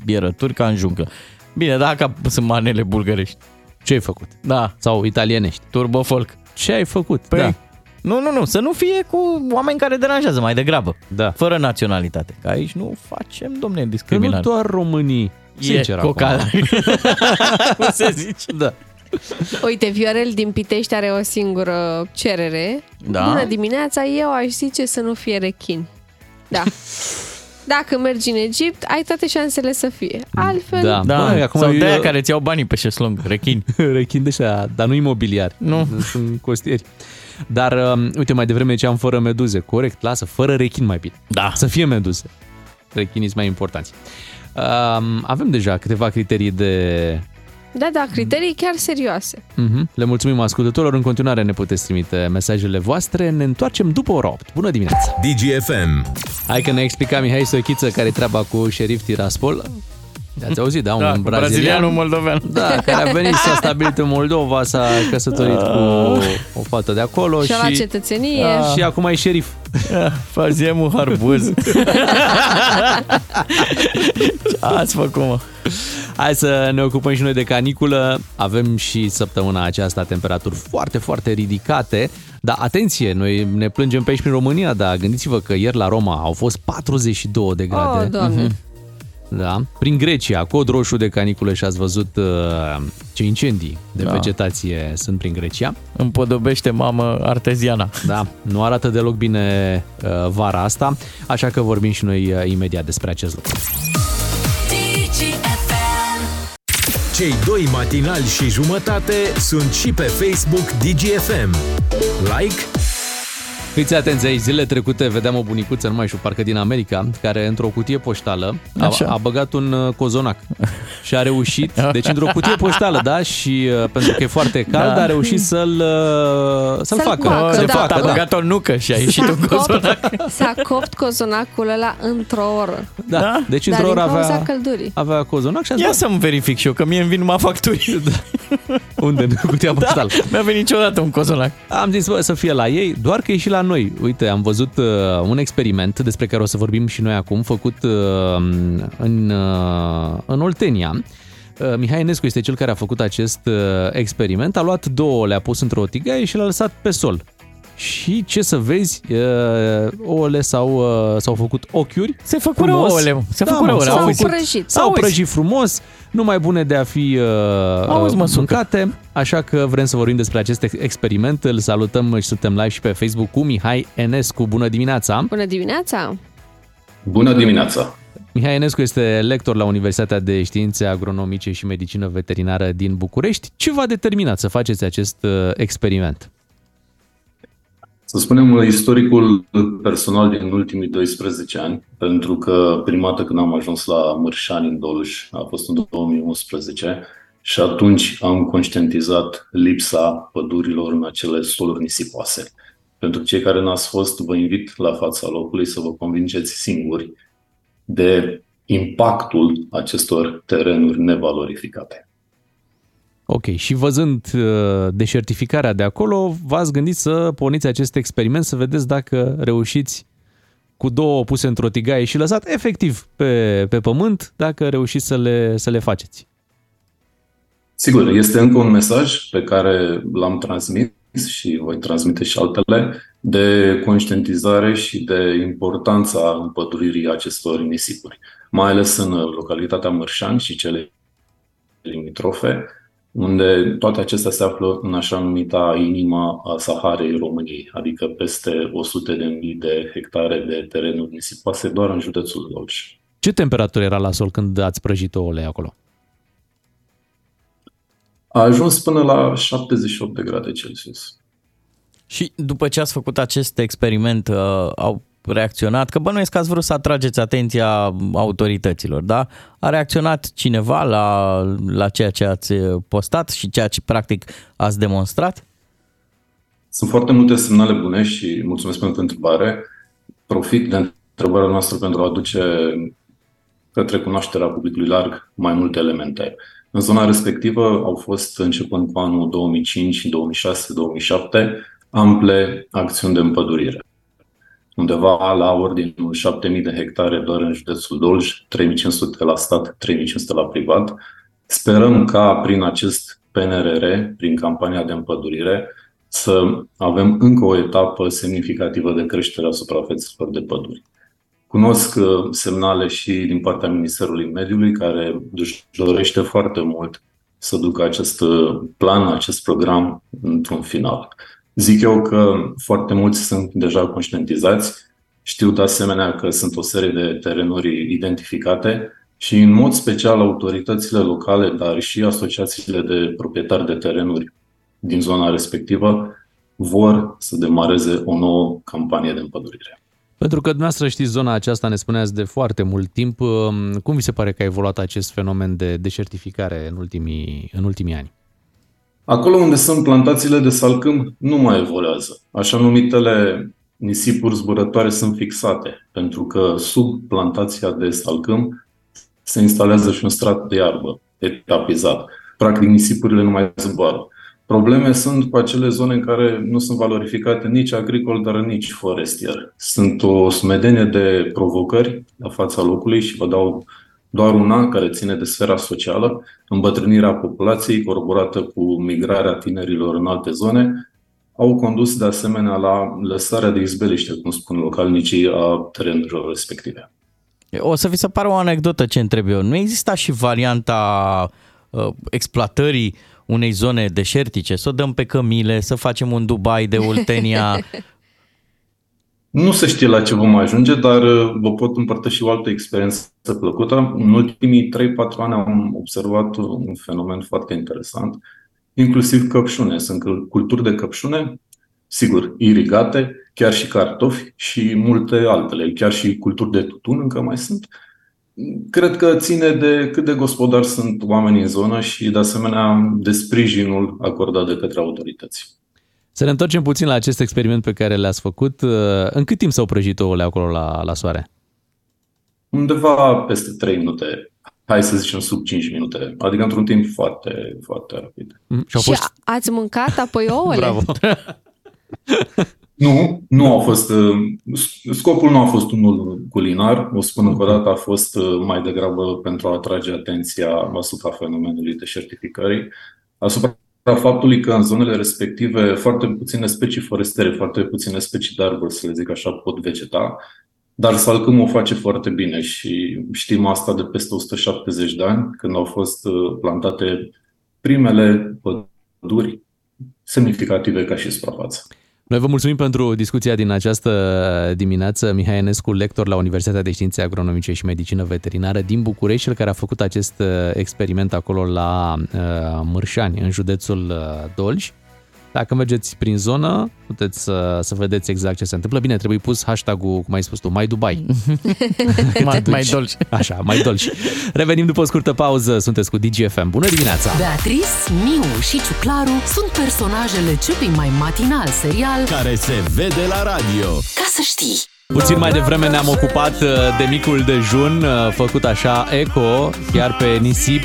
zbierături ca în junglă. Bine, dacă sunt manele bulgărești.
Ce ai făcut?
Da,
Sau italienești?
turbo folk.
Ce ai făcut?
Păi,
da.
Nu, nu, nu, să nu fie cu oameni care deranjează mai degrabă.
Da.
Fără naționalitate. Că aici nu facem, domne,
Că nu
discriminare.
doar românii. Sincer
e
acum.
cocal. *laughs* Cum se zice?
Da.
Uite, Viorel din Pitești are o singură cerere.
Da.
Bună dimineața, eu aș zice să nu fie rechin. Da. *laughs* Dacă mergi în Egipt, ai toate șansele să fie. Altfel,
Da.
Da,
Băi, acum
sau
eu-
de aia care ți iau banii pe șeslong, rechini. *laughs*
Rechin de ăștia, dar nu imobiliari.
Nu.
Sunt costieri. Dar, um, uite, mai devreme ziceam fără meduze. Corect, lasă, fără rechin mai bine.
Da.
Să fie meduze. Rechinii sunt mai importanți. Um, avem deja câteva criterii de...
da, da, criterii chiar serioase.
Uh-huh. Le mulțumim ascultătorilor. În continuare ne puteți trimite mesajele voastre. Ne întoarcem după ora 8. Bună dimineața!
DGFM.
Hai că ne explica Mihai Sochiță care e treaba cu șerif Tiraspol. Ați auzit, da? Un
Da, cu
brazilian.
brazilianul moldovean.
Da, care a venit, s-a *laughs* stabilit în Moldova, s-a căsătorit cu o fată de acolo
Și-a luat
și,
cetățenie.
și acum e șerif.
Fazem un harbuz. Ce *laughs* ați făcut, mă?
Hai să ne ocupăm și noi de caniculă. Avem și săptămâna aceasta temperaturi foarte, foarte ridicate. Dar atenție, noi ne plângem pe aici prin România, dar gândiți-vă că ieri la Roma au fost 42 de grade.
Oh, doamne.
Da. Prin Grecia, cod roșu de caniculă și ați văzut uh, ce incendii de
Da.
vegetație sunt prin Grecia.
Împodobește mamă arteziana.
Da, nu arată deloc bine uh, vara asta, așa că vorbim și noi uh, imediat despre acest lucru.
Cei doi matinali și jumătate sunt și pe Facebook DGFM. Like,
Fiți atenți aici, zilele trecute vedeam o bunicuță, nu mai știu, parcă din America, care într-o cutie poștală a,
Așa.
a băgat un uh, cozonac *laughs* și a reușit, deci într-o cutie poștală, da, și uh, pentru că e foarte cald,
Da.
a reușit să-l, uh, să-l,
Să-l
facă.
coacă,
să-l
da.
facă,
a
da.
băgat o nucă și a *laughs* ieșit un
S-a
cozonac.
copt, s-a copt cozonacul ăla într-o oră.
Da.
Da?
Deci
Dar
într-o
din
oră
cauza
avea,
căldurii.
avea cozonac și a zis,
Ia să-mi verific și eu, că mie îmi vin numai facturi.
"Bă, *laughs* unde? În cutia
Da,
poștală.
mi-a venit niciodată un cozonac.
Am zis bă, să fie la ei, doar că e și la noi. Uite, am văzut uh, un experiment despre care o să vorbim și noi acum, făcut uh, în, uh, în Oltenia. Uh, Mihai Enescu este cel care a făcut acest uh, experiment. A luat două, le-a pus într-o tigaie și le-a lăsat pe sol. Și ce să vezi, uh, ouăle s-au, uh, s-au făcut ochiuri.
Se făcură
frumos.
ouăle, mă. Se
Da,
făcură
mă,
ouăle,
s-au
S-au
auzi.
prăjit.
S-au
Auzi.
prăjit frumos, numai bune de a fi uh,
Auzi, măsucă.
mâncate, așa că vrem să vorbim despre acest ex- experiment. Îl salutăm și suntem live și pe Facebook cu Mihai Enescu. Bună dimineața!
Bună dimineața!
Bună dimineața!
Mihai Enescu este lector la Universitatea de Științe Agronomice și Medicină Veterinară din București. Ce v-a determinat să faceți acest uh, experiment?
Să spunem istoricul personal din ultimii 12 ani, pentru că prima dată când am ajuns la Mărșani în Dolj a fost în 2011 și atunci am conștientizat lipsa pădurilor în acele soluri nisipoase. Pentru cei care n-ați fost, vă invit la fața locului să vă convingeți singuri de impactul acestor terenuri nevalorificate.
Ok, și văzând uh, deșertificarea de acolo, v-ați gândit să porniți acest experiment, să vedeți dacă reușiți cu două puse într-o tigaie și lăsat efectiv pe, pe pământ, dacă reușiți să le, să le faceți.
Sigur, este încă un mesaj pe care l-am transmis și voi transmite și altele de conștientizare și de importanța împăduririi acestor nisipuri, mai ales în localitatea Mărșan și cele limitrofe, unde toate acestea se află în așa numita inima a Saharei României, adică peste 100.000 de, mii de hectare de terenuri nisipoase doar în județul Dolj.
Ce temperatură era la sol când ați prăjit ouăle acolo?
A ajuns până la 78 de grade Celsius.
Și după ce ați făcut acest experiment, uh, au reacționat, că bănuiesc că ați vrut să atrageți atenția autorităților, da? A reacționat cineva la, la ceea ce ați postat și ceea ce practic ați demonstrat?
Sunt foarte multe semnale bune și mulțumesc pentru întrebare. Profit de întrebarea noastră pentru a aduce către cunoașterea publicului larg mai multe elemente. În zona respectivă au fost, începând cu anul 2005, 2006, 2007, ample acțiuni de împădurire. Undeva la ordinul 7000 de hectare doar în județul Dolj, 3500 la stat, 3500 la privat. Sperăm ca prin acest PNRR, prin campania de împădurire, să avem încă o etapă semnificativă de creștere a suprafețelor de păduri. Cunosc uh, semnale și din partea Ministerului Mediului, care își dorește foarte mult să ducă acest uh, plan, acest program într-un final. Zic eu că foarte mulți sunt deja conștientizați, știu de asemenea că sunt o serie de terenuri identificate și în mod special autoritățile locale, dar și asociațiile de proprietari de terenuri din zona respectivă vor să demareze o nouă campanie de împădurire.
Pentru că dumneavoastră știți zona aceasta, ne spuneați de foarte mult timp. Um, Cum vi se pare că a evoluat acest fenomen de deșertificare în ultimii, în ultimii ani?
Acolo unde sunt plantațiile de salcâm, nu mai evoluează. Așa numitele nisipuri zburătoare sunt fixate, pentru că sub plantația de salcâm se instalează și un strat de iarbă etapizat. Practic, nisipurile nu mai zboară. Probleme sunt cu acele zone în care nu sunt valorificate nici agricol, dar nici forestier. Sunt o sumedenie de provocări la fața locului și vă dau doar una care ține de sfera socială, îmbătrânirea populației corporată cu migrarea tinerilor în alte zone, au condus de asemenea la lăsarea de izbeliște, cum spun localnicii, a terenurilor respective.
O să vi se pară o anecdotă ce întreb eu. Nu exista și varianta uh, exploatării unei zone deșertice, să o dăm pe cămile, să facem un Dubai de Oltenia. *laughs*
Nu se știe la ce vom ajunge, dar uh, vă pot împărtăși o altă experiență plăcută. În ultimii 3-4 ani am observat un fenomen foarte interesant, inclusiv căpșune. Sunt culturi de căpșune, sigur, irigate, chiar și cartofi și multe altele, chiar și culturi de tutun încă mai sunt. Cred că ține de cât de gospodari sunt oamenii în zonă și, de asemenea, de sprijinul acordat de către autorități.
Să ne întoarcem puțin la acest experiment pe care l-ați făcut. În cât timp s-au prăjit ouăle acolo la, la soare?
Undeva peste 3 minute. Hai să zicem sub 5 minute. Adică într-un timp foarte, foarte rapid.
Și, și fost... ați mâncat apoi ouăle?
Bravo! *laughs*
Nu, nu au fost. uh, Scopul nu a fost unul culinar, o spun încă o dată, a fost uh, mai degrabă pentru a atrage atenția asupra fenomenului deșertificării, asupra faptului că în zonele respective foarte puține specii forestiere, foarte puține specii de arbori, să le zic așa, pot vegeta, dar salcâm o face foarte bine și știm asta de peste 170 de ani, când au fost uh, plantate primele păduri semnificative ca și suprafață.
Noi vă mulțumim pentru discuția din această dimineață. Mihai Enescu, lector la Universitatea de Științe Agronomice și Medicină Veterinară din București, cel care a făcut acest uh, experiment acolo la uh, Mârșani, în județul uh, Dolj. Dacă mergeți prin zonă, puteți să, să vedeți exact ce se întâmplă. Bine, trebuie pus hashtag-ul, cum ai spus tu, mai Dubai. *laughs*
mai, mai dolci.
Așa, mai dolci. Revenim după o scurtă pauză. Sunteți cu DGFM. Bună dimineața!
Beatrice, Miu și Ciuclaru sunt personajele celui mai matinal serial
care se vede la radio.
Ca să știi!
Puțin mai devreme ne-am ocupat uh, de micul dejun, uh, făcut așa eco, chiar pe nisip,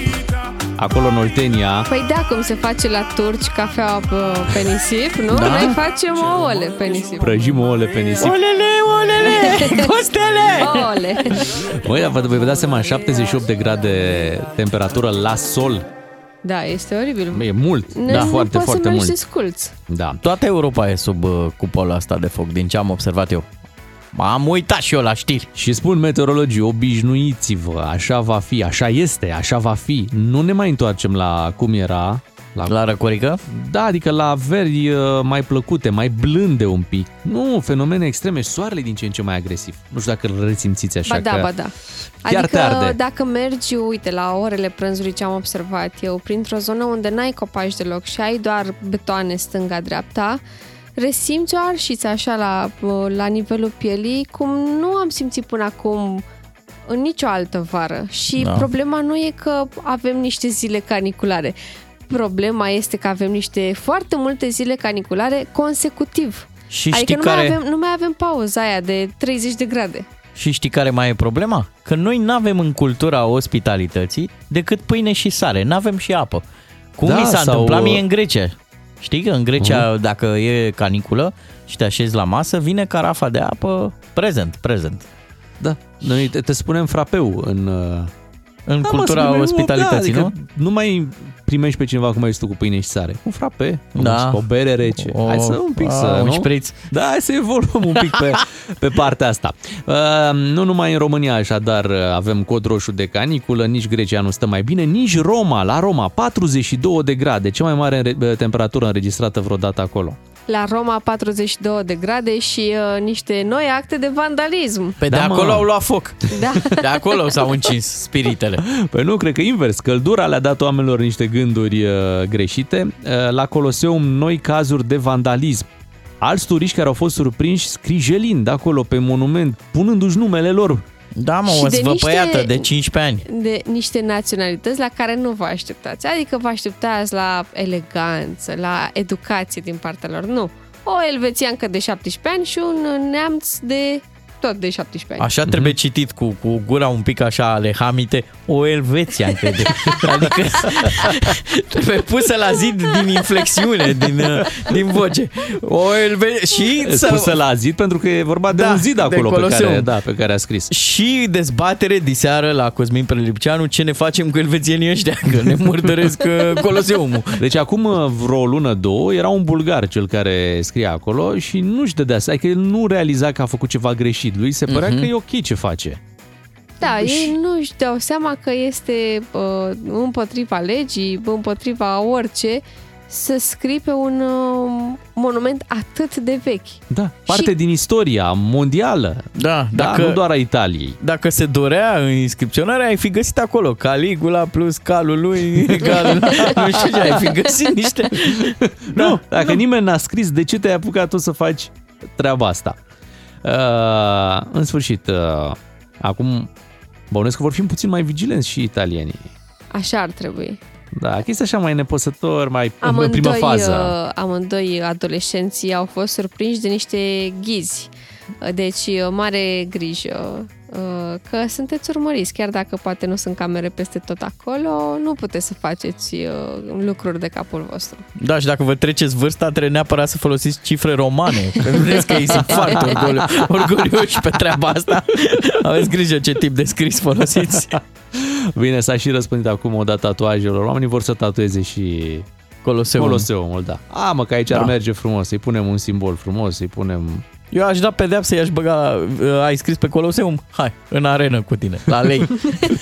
acolo în Oltenia.
Păi da, cum se face la turci cafea pe, pe nisip, nu?
Da?
Noi facem ouăle pe nisip.
Prăjim ouăle pe nisip.
Olele, olele, *laughs* costele!
Ouăle!
Băi, dar vă, vă dați seama, 78 de grade temperatură la sol.
Da, este oribil.
E mult,
Ne-
da,
nu
foarte,
poți
foarte
să mergi
mult.
de sculți.
Da.
Toată Europa e sub uh, cupola asta de foc, din ce am observat eu. M-am uitat și eu la știri.
Și spun meteorologii, obișnuiți-vă, așa va fi, așa este, așa va fi. Nu ne mai întoarcem la cum era. La,
la răcorică?
Da, adică la veri uh, mai plăcute, mai blânde un pic. Nu, fenomene extreme, soarele din ce în ce mai agresiv. Nu știu dacă îl resimțiți așa
Ba da,
că...
ba da.
chiar te
Adică
arde.
dacă mergi, uite, la orele prânzului ce am observat eu, printr-o zonă unde n-ai copaci deloc și ai doar betoane stânga-dreapta, resimți o arșiță așa la, la nivelul pielii, cum nu am simțit până acum în nicio altă vară. Și
Da.
problema nu e că avem niște zile caniculare. Problema este că avem niște foarte multe zile caniculare consecutiv.
Și
adică
știi
nu,
care-
mai avem, nu mai avem pauza aia de 30 de grade.
Și știi care mai e problema? Că noi nu avem în cultura ospitalității decât pâine și sare, nu avem și apă. Cum
Da,
mi s-a
sau-
întâmplat mie în Grecia. Știi că în Grecia, dacă e caniculă și te așezi la masă, vine carafa de apă prezent, prezent.
Da, noi te, te spunem frapeu în... uh,
În
Da, mă,
cultura
să primești-
ospitalității,
da,
nu?
adică nu mai primești pe cineva cum ai zis tu cu pâine și sare. Un frape,
Da.
o bere rece.
O-
hai să un pic
a,
să,
un
nu?
șpriț.
Da, hai să evoluăm un pic pe, *laughs* pe partea asta. Uh, nu numai în România, așadar, uh, avem cod roșu de caniculă, nici Grecia nu stă mai bine, nici Roma, la Roma, 42 de grade, cea mai mare înre- temperatură înregistrată vreodată acolo.
La Roma 42 de grade și uh, niște noi acte de vandalism.
Pe
Da,
de
mă.
acolo au luat foc.
Da. *laughs*
De acolo s-au încins spiritele.
Păi nu, cred că invers. Căldura le-a dat oamenilor niște gânduri uh, greșite. Uh, la Coloseum, noi cazuri de vandalism. Alți turiști care au fost surprinși scrijelind acolo pe monument, punându-și numele lor.
Da, mă,
Și
o
de
zvăpăiată
niște-
de 15 ani.
De niște naționalități la care nu vă așteptați. Adică vă așteptați la eleganță, la educație din partea lor. Nu. O elvețiancă de 17 ani și un neamț de tot de 17 ani.
Așa trebuie citit cu, cu gura un pic așa alehamite, o Elveția, crede. *laughs* Adică *laughs* trebuie pusă la zid din inflexiune, din, uh, din voce. O Elveția și
Să... Pusă la zid pentru că e vorba de
Da,
un zid
de
acolo pe
Coloseum.
care, da, pe care a scris.
Și dezbatere diseară la Cosmin Prelipceanu ce ne facem cu elvețienii ăștia, că ne murdăresc uh, Coloseumul.
Deci acum uh, vreo lună, două, era un bulgar cel care scria acolo și nu-și dădea seama, adică el nu realiza că a făcut ceva greșit. Lui se părea
Mhm.
că e ok ce face.
Da, ei nu își dau seama că este uh, împotriva legii, împotriva orice, să scrii pe un uh, monument atât de vechi.
Da, parte
Și-
din istoria mondială.
Da,
Da,
dacă,
nu doar a Italiei.
dacă se dorea în inscripționare, ai fi găsit acolo Caligula plus calul lui egal, *laughs* nu știu ce, ai fi găsit niște... *laughs*
Da, nu, dacă nimeni n-a scris, de ce te-ai apucat tu să faci treaba asta. Uh, în sfârșit, uh, acum bănuiesc că vor fi puțin mai vigilenți și italienii.
Așa ar trebui.
Da, chestia așa mai nepăsător, mai în
Amândoi,
prima fază.
uh, amândoi adolescenții au fost surprinși de niște ghizi. Uh, Deci, uh, mare grijă uh, că sunteți urmăriți. Chiar dacă poate nu sunt camere peste tot acolo, nu puteți să faceți uh, lucruri de capul vostru.
Da, și dacă vă treceți vârsta, trebuie neapărat să folosiți cifre romane. *laughs* Că vedeți că ei sunt foarte orgolio- orgolioși pe treaba asta. Aveți grijă ce tip de scris folosiți.
Bine, s-a și răspândit acum o dată tatuajelor. Oamenii vor să tatueze și
Coloseul.
Coloseumul, da. A, mă, că aici
Da.
ar merge frumos. Să-i punem un simbol frumos, să-i punem...
Eu aș da pedeapsă, i-aș băga, uh, ai scris pe Coloseum? Hai, în arenă cu tine, la lei.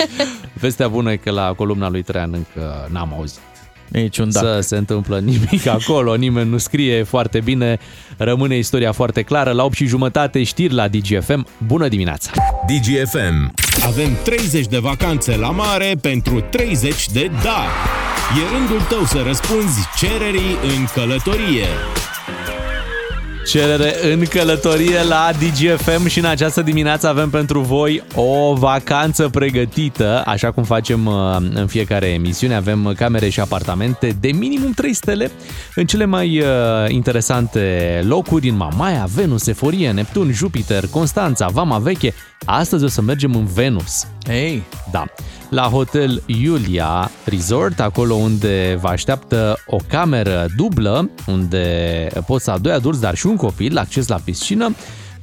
*laughs*
Vestea bună e că la columna lui Traian încă n-am auzit.
Niciun
Să
dacă.
se întâmplă nimic *laughs* acolo, nimeni nu scrie foarte bine, rămâne istoria foarte clară. La 8 și jumătate știri la DGFM. Bună dimineața!
DGFM. Avem 30 de vacanțe la mare pentru 30 de da. E rândul tău să răspunzi cererii în călătorie.
Cerere în călătorie la DGFM și în această dimineață avem pentru voi o vacanță pregătită, așa cum facem uh, în fiecare emisiune. Avem camere și apartamente de minimum 3 stele în cele mai uh, interesante locuri în Mamaia, Venus, Eforie, Neptun, Jupiter, Constanța, Vama Veche. Astăzi o să mergem în Venus.
Ei,
Da, la Hotel Iulia Resort, acolo unde vă așteaptă o cameră dublă, unde poți să ai doi adulți, dar și un copil, acces la piscină,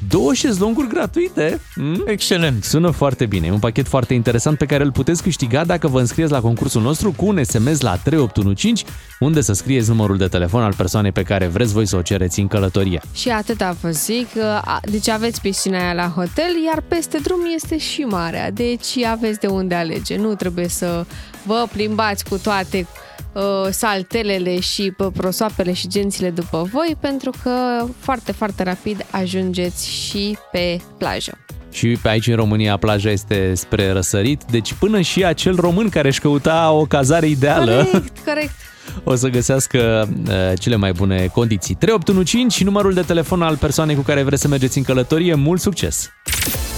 două șezlonguri gratuite. Mm?
Excelent.
Sună foarte bine. E un pachet foarte interesant pe care îl puteți câștiga dacă vă înscrieți la concursul nostru cu un SMS la 3815, unde să scrieți numărul de telefon al persoanei pe care vreți voi să o cereți în călătorie.
Și atâta vă zic, a- deci aveți piscina aia la hotel, iar peste drum este și marea, deci aveți de unde alege. Nu trebuie să vă plimbați cu toate uh, saltelele și uh, prosoapele și gențile după voi, pentru că foarte, foarte rapid ajungeți și pe plajă.
Și pe aici în România plaja este spre răsărit, deci până și acel român care își căuta o cazare ideală
Corect, corect. *laughs*
o să găsească uh, cele mai bune condiții. 3815 și numărul de telefon al persoanei cu care vreți să mergeți în călătorie. Mult succes!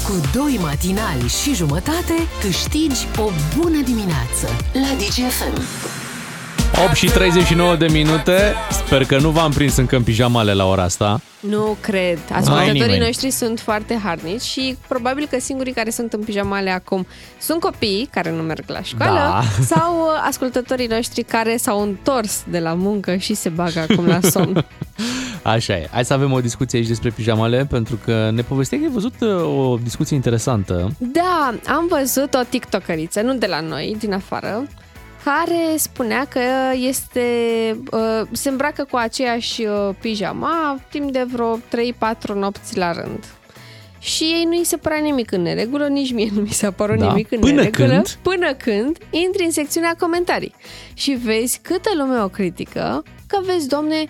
Cu doi matinali și jumătate câștigi o bună dimineață la DGFM.
8 și 39 de minute. Sper că nu v-am prins încă în pijamale la ora asta.
Nu cred. Ascultătorii
nimeni.
noștri sunt foarte harnici și probabil că singurii care sunt în pijamale acum sunt copiii care nu merg la școală
Da. *laughs*
sau uh, ascultătorii noștri care s-au întors de la muncă și se bagă acum la somn. *laughs*
Așa e. Hai să avem o discuție aici despre pijamale, pentru că ne povestea că ai văzut uh, o discuție interesantă.
Da, am văzut o tiktokeriță, nu de la noi, din afară, care spunea că este uh, se îmbracă cu aceeași uh, pijama timp de vreo 3-4 nopți la rând. Și ei nu-i se părea nimic în neregulă, nici mie nu mi s-a părut
Da.
nimic în
Până
neregulă.
când?
Până când intri în secțiunea comentarii și vezi câtă lume o critică, că vezi, domne,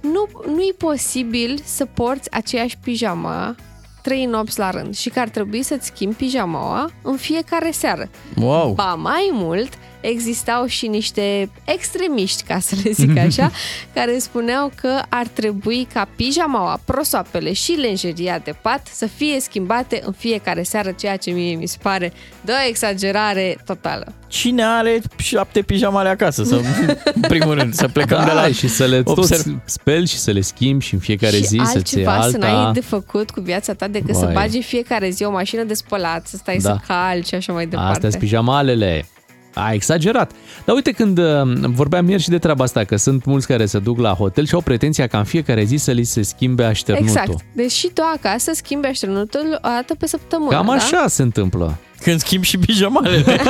nu, nu-i posibil să porți aceeași pijama trei nopți la rând și că ar trebui să-ți schimbi pijamaua în fiecare seară.
Wow.
Ba mai mult, existau și niște extremiști, ca să le zic așa, *laughs* care spuneau că ar trebui ca pijamaua, prosoapele și lenjeria de pat să fie schimbate în fiecare seară, ceea ce mie mi se pare de o exagerare totală.
Cine are șapte pijamale acasă? Să, *laughs* în primul rând, să plecăm de la...
Da, și să le
Observ-
tot speli și să le schimbi și în fiecare
și
zi să-ți iei
altceva să n-ai
alta.
de făcut cu viața ta decât
Vai.
să bagi în fiecare zi o mașină de spălat, să stai
Da.
să calci și așa mai departe.
Astea sunt pijamalele. A exagerat. Dar uite când uh, vorbeam ieri și de treaba asta, că sunt mulți care se duc la hotel și au pretenția ca în fiecare zi să li se schimbe așternutul.
Exact. Deci și tu acasă schimbi așternutul o dată pe săptămână,
Cam
da?
așa se întâmplă.
Când schimb și pijamalele.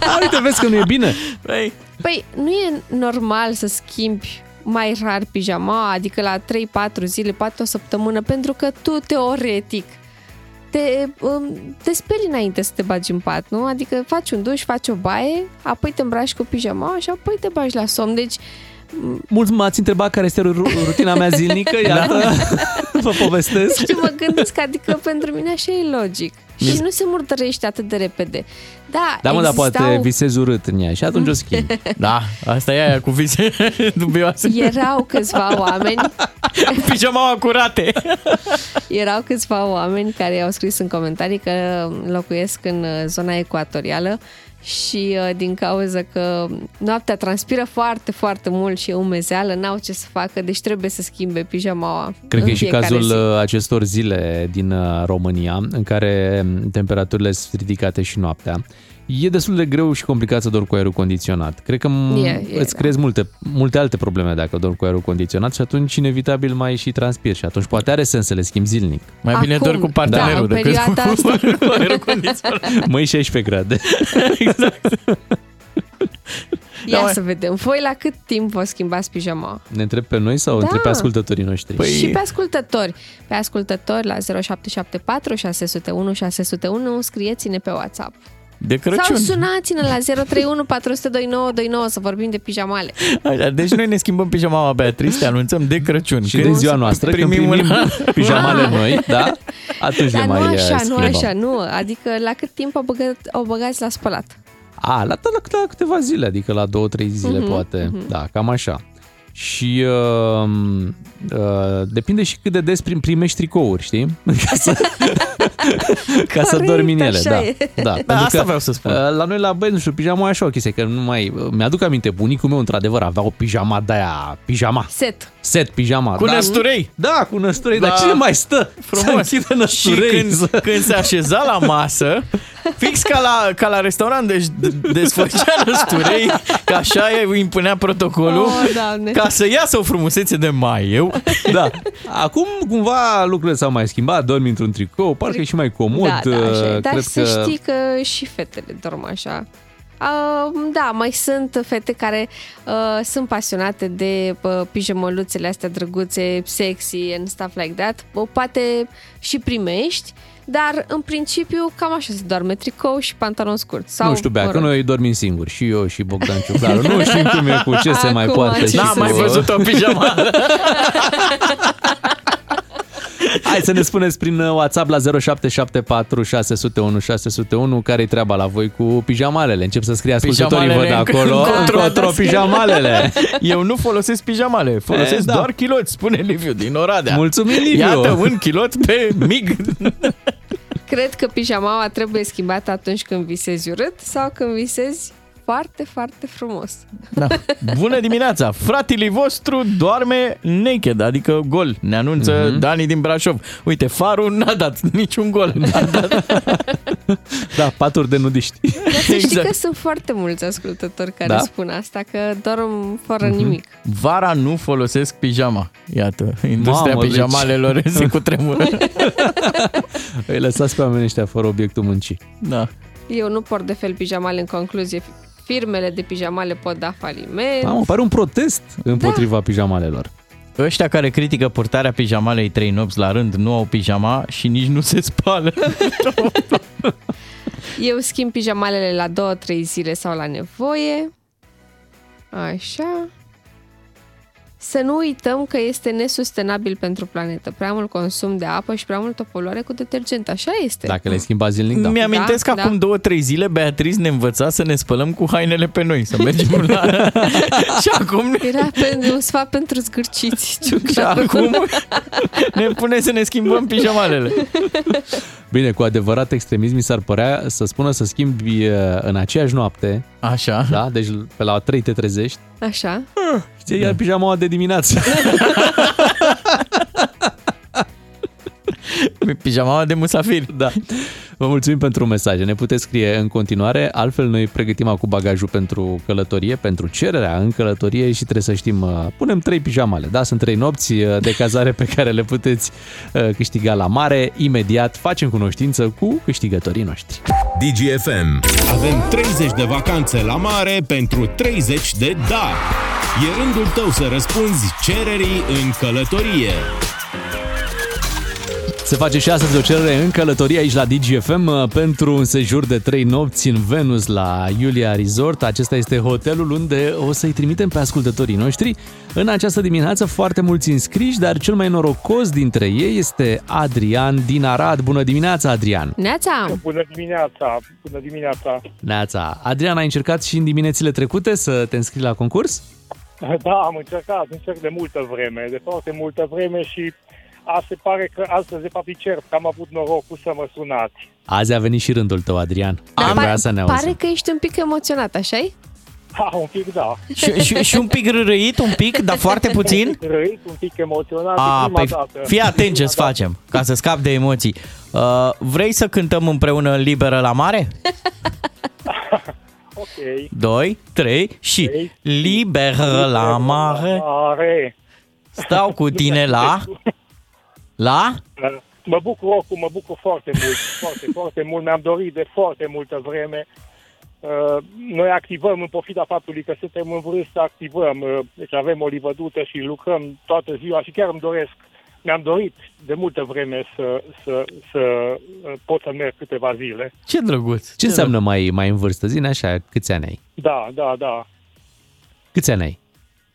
A, *laughs* uite, vezi că nu e bine.
Păi,
Păi, nu e normal să schimbi mai rar pijama, adică la 3-4 zile, poate o săptămână, pentru că tu, teoretic, te, um, te speli înainte să te bagi în pat, nu? Adică faci un duș, faci o baie, apoi te îmbraci cu pijama și apoi te bagi la somn. Deci,
Mulți m-ați întrebat care este ru- rutina mea zilnică, iată. *laughs* Vă povestesc.
Și mă gândesc, adică pentru mine așa e logic. Și nu se murdărește atât de repede. Da,
Da, mă, dar
existau...
poate visezi urât în ea și atunci o schimbi. *laughs*
Da, asta e aia cu vise *laughs* dubioase.
Erau câțiva oameni *laughs*
Pijamaua curate.
Erau câțiva oameni care au scris în comentarii că locuiesc în uh, zona ecuatorială și uh, din cauza că noaptea transpiră foarte, foarte mult și e umezeală, n-au ce să facă, deci trebuie să schimbe pijamaua
Cred că
în
e și
fiecare
cazul
zi.
uh, acestor zile din uh, România, în care m, temperaturile sunt ridicate și noaptea. E destul de greu și complicat să dormi cu aerul condiționat. Cred că m-
E, e,
îți
da.
creezi multe, multe alte probleme dacă dormi cu aerul condiționat și atunci inevitabil mai și transpiri și atunci poate are sens să le schimbi zilnic.
Mai bine
Acum,
dormi cu partenerul
da, în
decât
perioada
cu,
asta. *laughs*
cu aerul condiționat.
Măi 16 grade. *laughs*
Ia
Da, mă.
să vedem. Voi la cât timp vă schimbați pijamaua?
Ne întreb pe noi sau
Da.
întreb pe ascultătorii noștri?
Păi-
Și pe ascultători. Pe ascultători la 0774 601 601 scrieți-ne pe WhatsApp.
De Crăciun.
Sau sunați-ne la 031 402 929 să vorbim de pijamale.
Așa, deci noi ne schimbăm pijamaua, Beatrice, te anunțăm de Crăciun.
Și de ziua noastră, când primim
un- *laughs*
pijamale noi, da? Atunci
Dar
le
nu
mai uh,
așa, nu
schimbăm.
așa, nu. Adică la cât timp o, băgă, o băgați la spălat?
A, la, la, la câteva zile, adică la două, trei zile
Mhm,
poate.
mhm.
Da, cam așa. Și uh, uh, depinde și cât de des prim, primești tricouri, știi? Ca *laughs* să, ca să
Corect,
dormi în ele.
așa
Da,
e.
da,
Da,
pentru
asta
că,
vreau să spun.
uh, La noi la băieți, nu știu, pijama e așa o chestie, că nu mai... Mi-aduc aminte, bunicul meu, într-adevăr, avea o pijama de-aia, pijama,
Set.
Set pijama.
Cu
da,
năsturei.
Da, cu năsturei,
Da.
dar cine mai stă?
Frumos.
Să închidă
Și
năsturei.
când,
să-
când se așeza la masă, fix ca la, ca la restaurant, deci d- desfăcea năsturei, că așa îi impunea protocolul,
Oh, Doamne.
ca să iasă o frumusețe de mai. Eu,
Da. Acum cumva lucrurile s-au mai schimbat, dormi într-un tricou, parcă e și mai comod.
da, da, așa. e.
uh,
Dar
cred
să
că...
știi că și fetele dorm așa. Uh, da, mai sunt fete care uh, sunt pasionate de uh, pijamăluțele astea drăguțe, sexy and stuff like that. Uh, poate și primești, dar în principiu cam așa se doarme, tricou și pantalon scurt. Sau,
nu știu, Bea,
mă
că
rog.
noi dormim singuri, și eu și Bogdan Ciuclaru. Nu știm cum e, cu ce se *laughs* mai
Acum
poate.
ce
și
N-am
să-
mai văzut o pijama. *laughs*
Hai să ne spuneți prin uh, WhatsApp la 0774 601 601 care-i treaba la voi cu pijamalele. Încep să scrie ascultătorii, văd
Pijamalele
acolo.
încotro-
Încotro pijamalele.
Eu nu folosesc pijamale, folosesc
E, da.
doar chiloți, spune Liviu din Oradea.
Mulțumim, Liviu.
Iată un kilot pe mig.
Cred că pijamaua trebuie schimbată atunci când visezi urât sau când visezi foarte, foarte frumos.
Da. *laughs* Bună dimineața! Fratele vostru doarme naked, adică gol. Ne anunță
Mhm.
Dani din Brașov. Uite, farul n-a dat niciun gol. *laughs* N-a dat.
Da, paturi de nudiști.
Dar să știi
Exact.
că sunt foarte mulți ascultători care
Da?
spun asta, că dorm fără
Mhm.
nimic.
Vara nu folosesc pijama. Iată, industria
Mamă, deci-
pijamalelor *laughs* se cutremură.
Îi lăsați pe oamenii ăștia fără obiectul muncii.
Da.
Eu nu port de fel pijamale în concluzie. Firmele de pijamale pot da faliment.
Mamă, pare un protest împotriva pijamalelor.
Ăștia care critică purtarea pijamalei trei nopți la rând nu au pijama și nici nu se spală. *laughs*
Eu schimb pijamalele la 2-3 zile sau la nevoie. Așa. Să nu uităm că este nesustenabil pentru planetă. Prea mult consum de apă și prea multă poluare cu detergent. Așa este.
Dacă le schimba zilnic, da.
Mi-amintesc
Da,
că acum
da.
două, trei zile Beatriz ne învăța să ne spălăm cu hainele pe noi, să mergem la... *laughs* și acum ne...
Era pentru, un sfat pentru zgârciți.
Și acum ne pune să ne schimbăm pijamalele.
Bine, cu adevărat extremism mi s-ar părea să spună să schimbi uh, în aceeași noapte,
Așa.
da? Deci pe la 3 te trezești,
Așa.
Ți iar pijamaua de dimineață. *laughs*
Pijamaua de musafir.
da. Vă mulțumim pentru mesaje. Ne puteți scrie în continuare. Altfel, noi pregătim acum bagajul pentru călătorie, pentru cererea în călătorie și trebuie să știm, uh, punem trei pijamale. Da, sunt trei nopți uh, de cazare pe care le puteți uh, câștiga la mare. Imediat facem cunoștință cu câștigătorii noștri.
DGFM. Avem 30 de vacanțe la mare pentru 30 de da. E rândul tău să răspunzi cererii în călătorie.
Se face și astăzi o cerere în călătorie aici la DGFM uh, pentru un sejur de 3 nopți în Venus la Iulia Resort. Acesta este hotelul unde o să-i trimitem pe ascultătorii noștri. În această dimineață foarte mulți înscriși, dar cel mai norocos dintre ei este Adrian din Arad. Bună dimineața, Adrian!
Neața!
Bună dimineața! Bună dimineața!
Neața! Adrian, ai încercat și în diminețile trecute să te înscrii la concurs? *laughs*
Da, am încercat, încerc de multă vreme, de foarte multă vreme și a, se pare că astăzi, de fapt, îi cer că am avut norocul să mă sunați.
Azi a venit și rândul tău, Adrian. Am vrea să ne auzim.
Pare că ești un pic emoționat, așa -i?
Ha, un pic, da.
Și, și, și un pic râit, un pic, dar foarte puțin? *laughs*
Un pic râit, un pic emoționat,
A,
prima
păi
dată.
fii atent ce-ți
Prima
facem, ca să scap de emoții. Uh, vrei să cântăm împreună Liberă la mare? *laughs*
dată. Ok.
2, 3 și Liberă la mare,
Mare.
stau cu tine la... La?
Mă bucur oricum, mă bucur foarte mult, foarte, foarte mult. Mi-am dorit de foarte multă vreme. Uh, Noi activăm, în pofida faptului că suntem în vârstă, activăm. uh, Deci avem o livădută și lucrăm toată ziua și chiar îmi doresc, mi-am dorit de multă vreme să, să, să uh, pot să merg câteva zile.
Ce drăguț!
Ce înseamnă mai, mai în vârstă? Zine așa, câți ani ai?
Da, da, da.
Câți ani ai?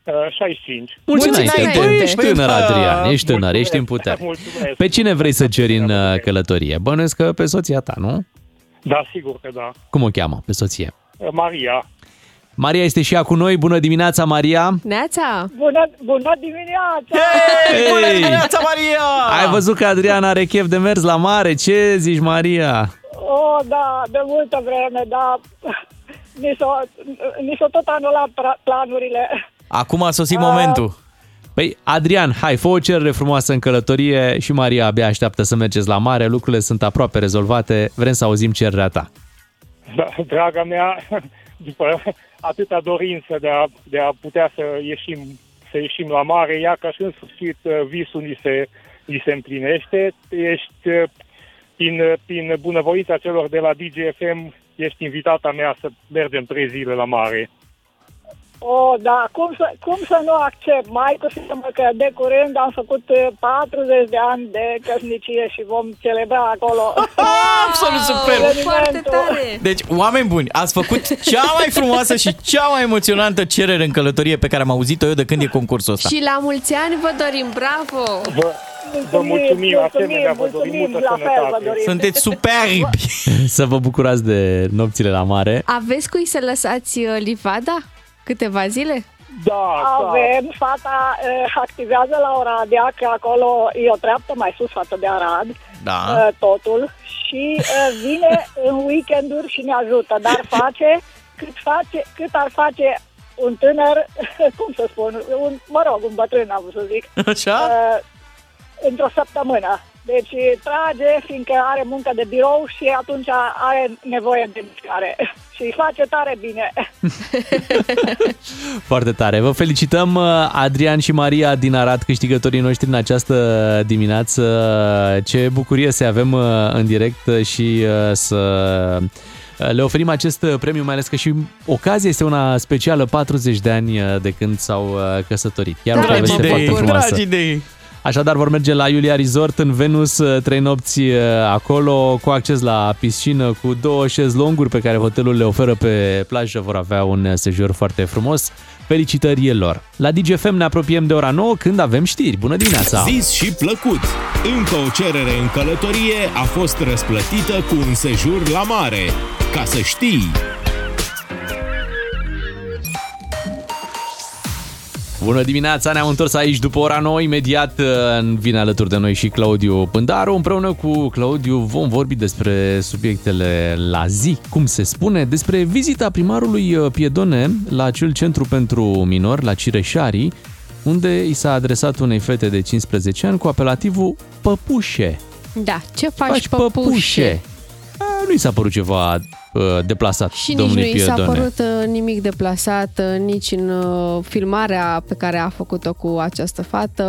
Uh, 65.
Mulți înainte. Băi, ești tânăr,
Păi,
Adrian, ești tânăr,
mulțumesc,
ești în putere.
mulțumesc.
Pe cine vrei să ceri în uh, călătorie? Bănuiesc că pe soția ta, nu?
Da, sigur că da.
Cum o cheamă pe soție?
Uh, Maria.
Maria este și ea cu noi. Bună dimineața, Maria!
Neața!
Bună, bună dimineața!
Hey!
Maria!
Ai văzut că Adrian are chef de mers la mare? Ce zici, Maria?
Oh, da, de multă vreme, da. Ni s-au, ni s-au tot anulat pra- planurile.
Acum a sosit
Ah.
momentul.
Păi, Adrian, hai, fă o cerere frumoasă în călătorie și Maria abia așteaptă să mergeți la mare. Lucrurile sunt aproape rezolvate. Vrem să auzim cererea ta.
Da, draga mea, după *laughs* atâta dorință de a, de a putea să ieșim, să ieșim la mare, ia ca și în sfârșit uh, visul ni se, ni se împlinește. Ești, uh, prin, uh, prin bunăvoința celor de la DGFM, ești invitata mea să mergem trei zile la mare.
Oh, da, cum să, cum să nu accept? Mai cu seamă că de curând am făcut uh, 40 de ani de căsnicie și vom celebra acolo. *laughs*
Absolut superb!
Foarte tare!
Deci, oameni buni, ați făcut cea mai frumoasă și cea mai emoționantă cerere în călătorie pe care am auzit-o eu de când e concursul ăsta.
Și la mulți ani vă dorim, bravo!
Vă, vă mulțumim, asemenea, vă dorim multă sănătate.
Sunteți superbi!
Să vă bucurați de nopțile la mare.
Aveți cui să lăsați uh, livada? Câteva zile?
Da,
Avem, fata uh, activează la Oradea, că acolo e o treaptă mai sus față de Arad,
Da.
uh, totul, și uh, vine în weekenduri și ne ajută, dar face cât, face, cât ar face un tânăr, *laughs* cum să spun, un, mă rog, un bătrân, am vrut să zic,
Așa?
uh, într-o săptămână. Deci trage, fiindcă are muncă de birou și atunci are nevoie de mișcare. Și îi face tare bine. *laughs*
Foarte tare. Vă felicităm, uh, Adrian și Maria din Arad, câștigătorii noștri în această dimineață. Ce bucurie să avem uh, în direct și uh, să le oferim acest premiu, mai ales că și ocazia este una specială, 40 de ani de când s-au căsătorit. Chiar o
Dragi
poveste
idei,
foarte frumoasă.
dragi idei.
Așadar vor merge la Iulia Resort în Venus, trei nopți uh, acolo, cu acces la piscină, cu două șezlonguri pe care hotelul le oferă pe plajă, vor avea un sejur foarte frumos. Felicitări lor! La DGFM ne apropiem de ora 9 când avem știri. Bună dimineața!
Zis și plăcut! Încă o cerere în călătorie a fost răsplătită cu un sejur la mare. Ca să știi!
Bună dimineața, ne-am întors aici după ora 9, imediat uh, vine alături de noi și Claudiu Pândaru. Împreună cu Claudiu vom vorbi despre subiectele la zi, cum se spune, despre vizita primarului uh, Piedone la acel centru pentru minori, la Cireșarii, unde i s-a adresat unei fete de 15 ani cu apelativul Păpușe.
Da, ce faci,
Faci
păpușe?
păpușe. A, nu i s-a părut ceva uh, deplasat
Și nici nu
domnului
i s-a
Piedone.
părut uh, nimic deplasat, uh, nici în uh, filmarea pe care a făcut-o cu această fată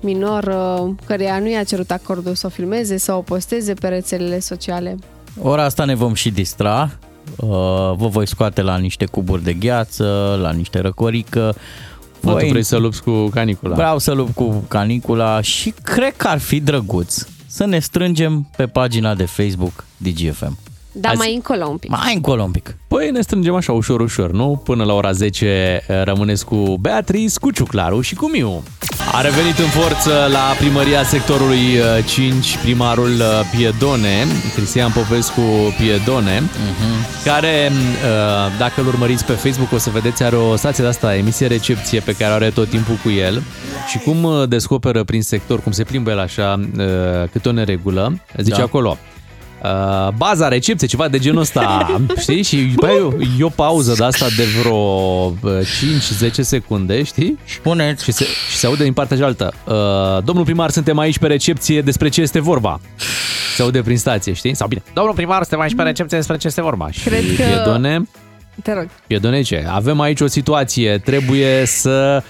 minor, uh, căreia nu i-a cerut acordul să o filmeze, să o posteze pe rețelele sociale.
Ora asta ne vom și distra. Uh, Vă voi scoate la niște cuburi de gheață, la niște răcorică.
Mă, tu
Voi-
vrei să lupți cu canicula.
Vreau să lupt cu canicula și cred că ar fi drăguț să ne strângem pe pagina de Facebook DGFM.
Da,
Hai
mai încolo un pic.
Mai încolo un pic.
Păi ne strângem așa ușor, ușor, nu? Până la ora 10 eh, rămâneți cu Beatrice, cu Ciuclaru și cu Miu. A revenit în forță la primăria sectorului eh, 5 primarul eh, Piedone, Cristian Popescu Piedone, uh-huh. care, eh, dacă îl urmăriți pe Facebook, o să vedeți, are o stație de asta, emisie recepție, pe care o are tot timpul cu el și cum eh, descoperă prin sector, cum se plimbă el așa, eh, câte o neregulă, zice
Da.
acolo, Uh, baza, recepție, ceva de genul ăsta, *laughs* știi? Și după aia e, e o pauză de asta de vreo uh, 5-10 secunde, știi?
Puneți.
Și se, și se aude din partea cealaltă. Uh, domnul primar, suntem aici pe recepție, despre ce este vorba? Se aude prin stație, știi? Sau bine, domnul primar, suntem aici pe recepție, despre ce este vorba? Și
Cred că-
Piedone,
Te rog.
Piedone ce? Avem aici o situație, trebuie să...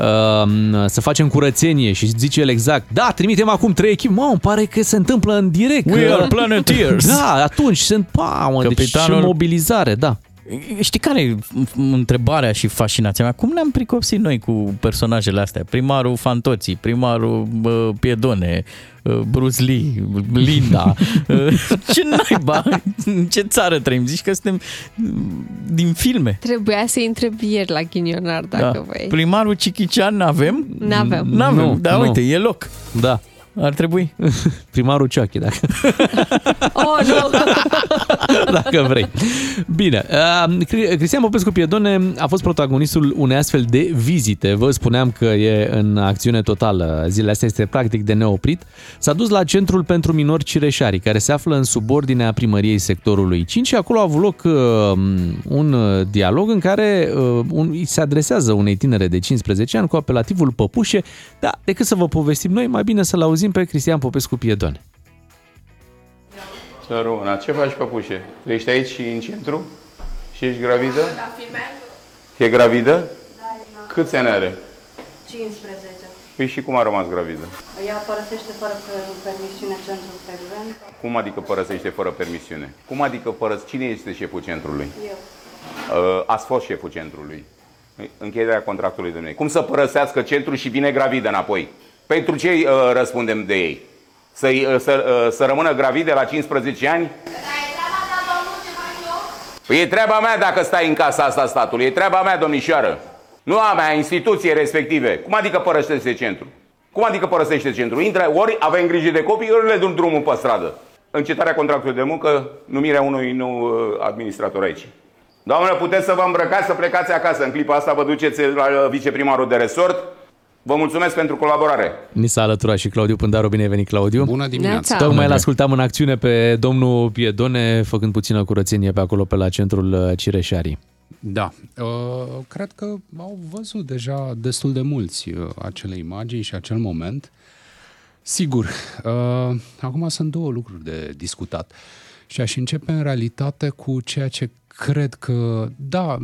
Uh, să facem curățenie și zice el exact Da, trimitem acum trei echipe Mă, îmi pare că se întâmplă în direct
We
că-
are Planeteers.
Da, atunci sunt Mamă, deci
Capitanul-
și mobilizare, da
Știi care e întrebarea și fascinația mea? Cum ne-am pricopsit noi cu personajele astea? Primarul Fantoții, primarul bă, Piedone, uh, Bruce Lee, Linda. *laughs* Uh, ce naiba? În ce țară trăim? Zici că suntem mm, din filme.
Trebuia să întreb ieri la ghinionar dacă
da.
voi.
Primarul Cichician n-avem?
N-avem.
N-avem,
Nu,
da,
nu.
uite, e loc.
Da
Ar trebui. *laughs*
Primarul Ceachi, dacă, *laughs*
Oh, nu! *laughs*
dacă vrei. Bine, uh, Cri- Cristian Popescu Piedone a fost protagonistul unei astfel de vizite. Vă spuneam că e în acțiune totală. Zilele astea este practic de neoprit. S-a dus la Centrul pentru Minori Cireșari, care se află în subordinea primăriei sectorului 5 și acolo a avut loc uh, un uh, dialog în care uh, un, îi se adresează unei tinere de 15 ani cu apelativul Păpușe, dar decât să vă povestim noi, mai bine să-l auzim pe Cristian Popescu Piedone.
Săruna, ce faci, păpușe? Tu ești aici și în centru? Și ești gravidă?
Da, filmează.
E gravidă?
Da,
Câți ani are?
15.
Păi și cum a rămas gravidă?
Ea părăsește fără per- permisiune centrul frecvent.
Cum adică părăsește fără permisiune? Cum adică părăs... Cine este șeful centrului?
Eu.
Uh, ați fost șeful centrului. Încheierea contractului de noi. Cum să părăsească centrul și vine gravidă înapoi? Pentru ce uh, răspundem de ei? Să, uh, să, uh, să rămână gravide la 15 ani? Păi e treaba mea dacă stai în casa asta a statului. E treaba mea, domnișoară. Nu a mea, a instituției respective. Cum adică părăsește centru? Cum adică părăsește centru? Intră, ori avem grijă de copii, ori le dăm drumul pe stradă. Încetarea contractului de muncă, numirea unui nou uh, administrator aici. Doamnă, puteți să vă îmbrăcați, să plecați acasă. În clipa asta vă duceți la uh, viceprimarul de resort. Vă mulțumesc pentru colaborare.
Ni s-a alăturat și Claudiu Pândaru. Bine ai venit, Claudiu.
Bună
dimineața.
Tocmai îl ascultam în acțiune pe domnul Piedone, făcând puțină curățenie pe acolo, pe la centrul uh, Cireșarii.
Da, uh, cred că au văzut deja destul de mulți uh, acele imagini și acel moment. Sigur, uh, acum sunt două lucruri de discutat și aș începe în realitate cu ceea ce cred că, da,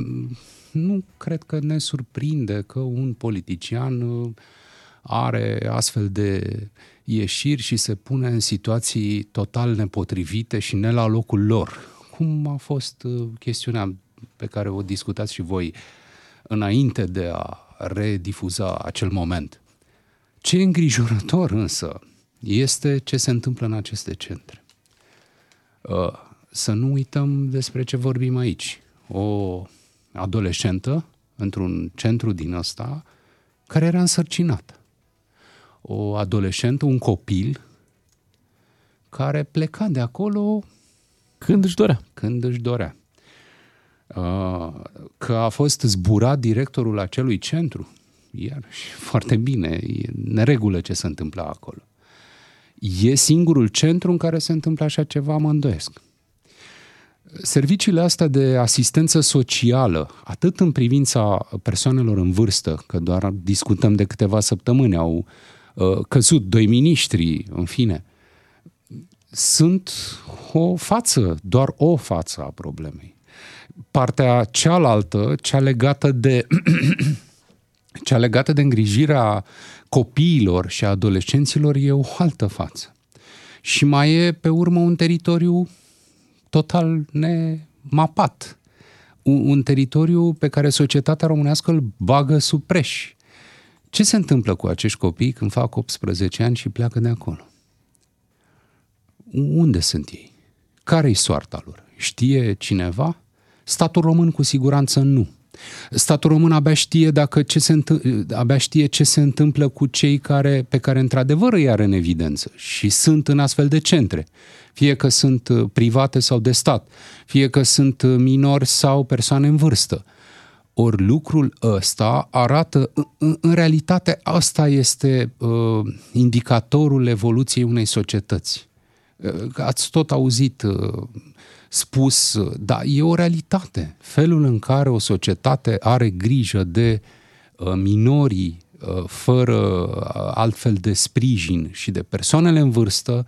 nu cred că ne surprinde că un politician uh, are astfel de ieșiri și se pune în situații total nepotrivite și ne la locul lor. Cum a fost uh, chestiunea pe care o discutați și voi înainte de a redifuza acel moment. Ce e îngrijorător însă este ce se întâmplă în aceste centre. Uh, Să nu uităm despre ce vorbim aici. O adolescentă într-un centru din ăsta care era însărcinată. O adolescentă, un copil care pleca de acolo
când își dorea.
Când își dorea. Uh, Că a fost zburat directorul acelui centru, iar și foarte bine, e neregulă ce se întâmplă acolo. E singurul centru în care se întâmplă așa ceva, mă îndoiesc. Serviciile astea de asistență socială, atât în privința persoanelor în vârstă, că doar discutăm de câteva săptămâni, au uh, căzut doi miniștri, în fine, sunt o față, doar o față a problemei. Partea cealaltă, cea legată de *clears throat* cea legată de îngrijirea copiilor și a adolescenților e o altă față. Și mai e pe urmă un teritoriu total nemapat. Un, un teritoriu pe care societatea românească îl bagă sub preș. Ce se întâmplă cu acești copii când fac 18 ani și pleacă de acolo? Unde sunt ei? Care-i soarta lor? Știe cineva? Statul român cu siguranță nu. Statul român abia știe, dacă ce se întâmplă, abia știe ce se întâmplă cu cei care, pe care într-adevăr îi are în evidență și sunt în astfel de centre. Fie că sunt uh, private sau de stat, fie că sunt uh, minori sau persoane în vârstă. Ori lucrul ăsta arată, în, în realitate, asta este uh, indicatorul evoluției unei societăți. Uh, ați tot auzit uh, spus, da, e o realitate. Felul în care o societate are grijă de uh, minorii uh, fără uh, altfel de sprijin și de persoanele în vârstă,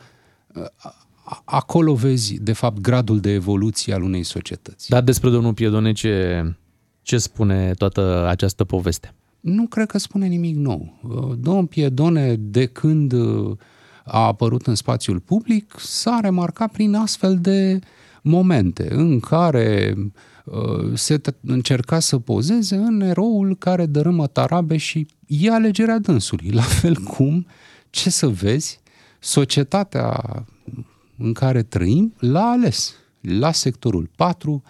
acolo vezi, de fapt, gradul de evoluție al unei societăți.
Dar despre domnul Piedone ce, ce spune toată această poveste?
Nu cred că spune nimic nou. Domnul Piedone, de când a apărut în spațiul public, s-a remarcat prin astfel de uh, momente în care uh, se încerca să pozeze în eroul care dărâmă tarabe și e alegerea dânsului. *laughs* La fel cum, ce să vezi, societatea în care trăim l-a ales. La sectorul 4,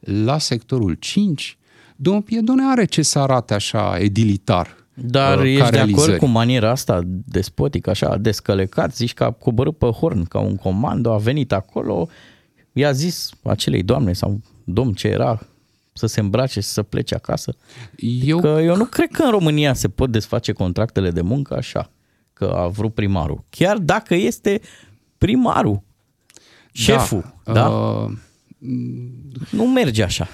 la sectorul 5. Domnul Piedone are ce să arate așa edilitar.
Dar uh, ești de acord cu maniera asta despotică, așa descălecat, zici că a coborât pe horn ca un comando, a venit acolo, i-a zis acelei doamne sau domn ce era să se îmbrace și să plece acasă. Eu... Că eu nu cred că în România se pot desface contractele de muncă așa, că a vrut primarul. Chiar dacă este primarul, șeful, da? da? Uh... Nu merge așa.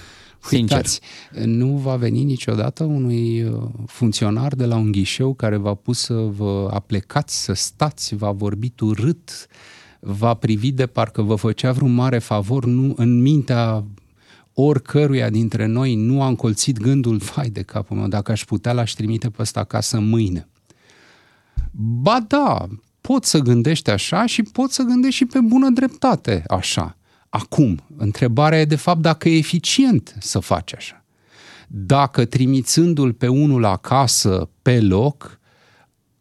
Sincer. Uitați,
nu va veni niciodată unui uh, funcționar de la un ghișeu care v-a pus să vă aplecați, să stați, v-a vorbit urât, va privi de parcă vă făcea vreun mare favor, nu în mintea oricăruia dintre noi nu a încolțit gândul, vai de capul meu, dacă aș putea l-aș trimite pe ăsta acasă mâine. Ba da, pot să gândești așa și pot să gândești și pe bună dreptate așa. Acum, întrebarea e de fapt dacă e eficient să faci așa. Dacă trimițându-l pe unul acasă pe loc,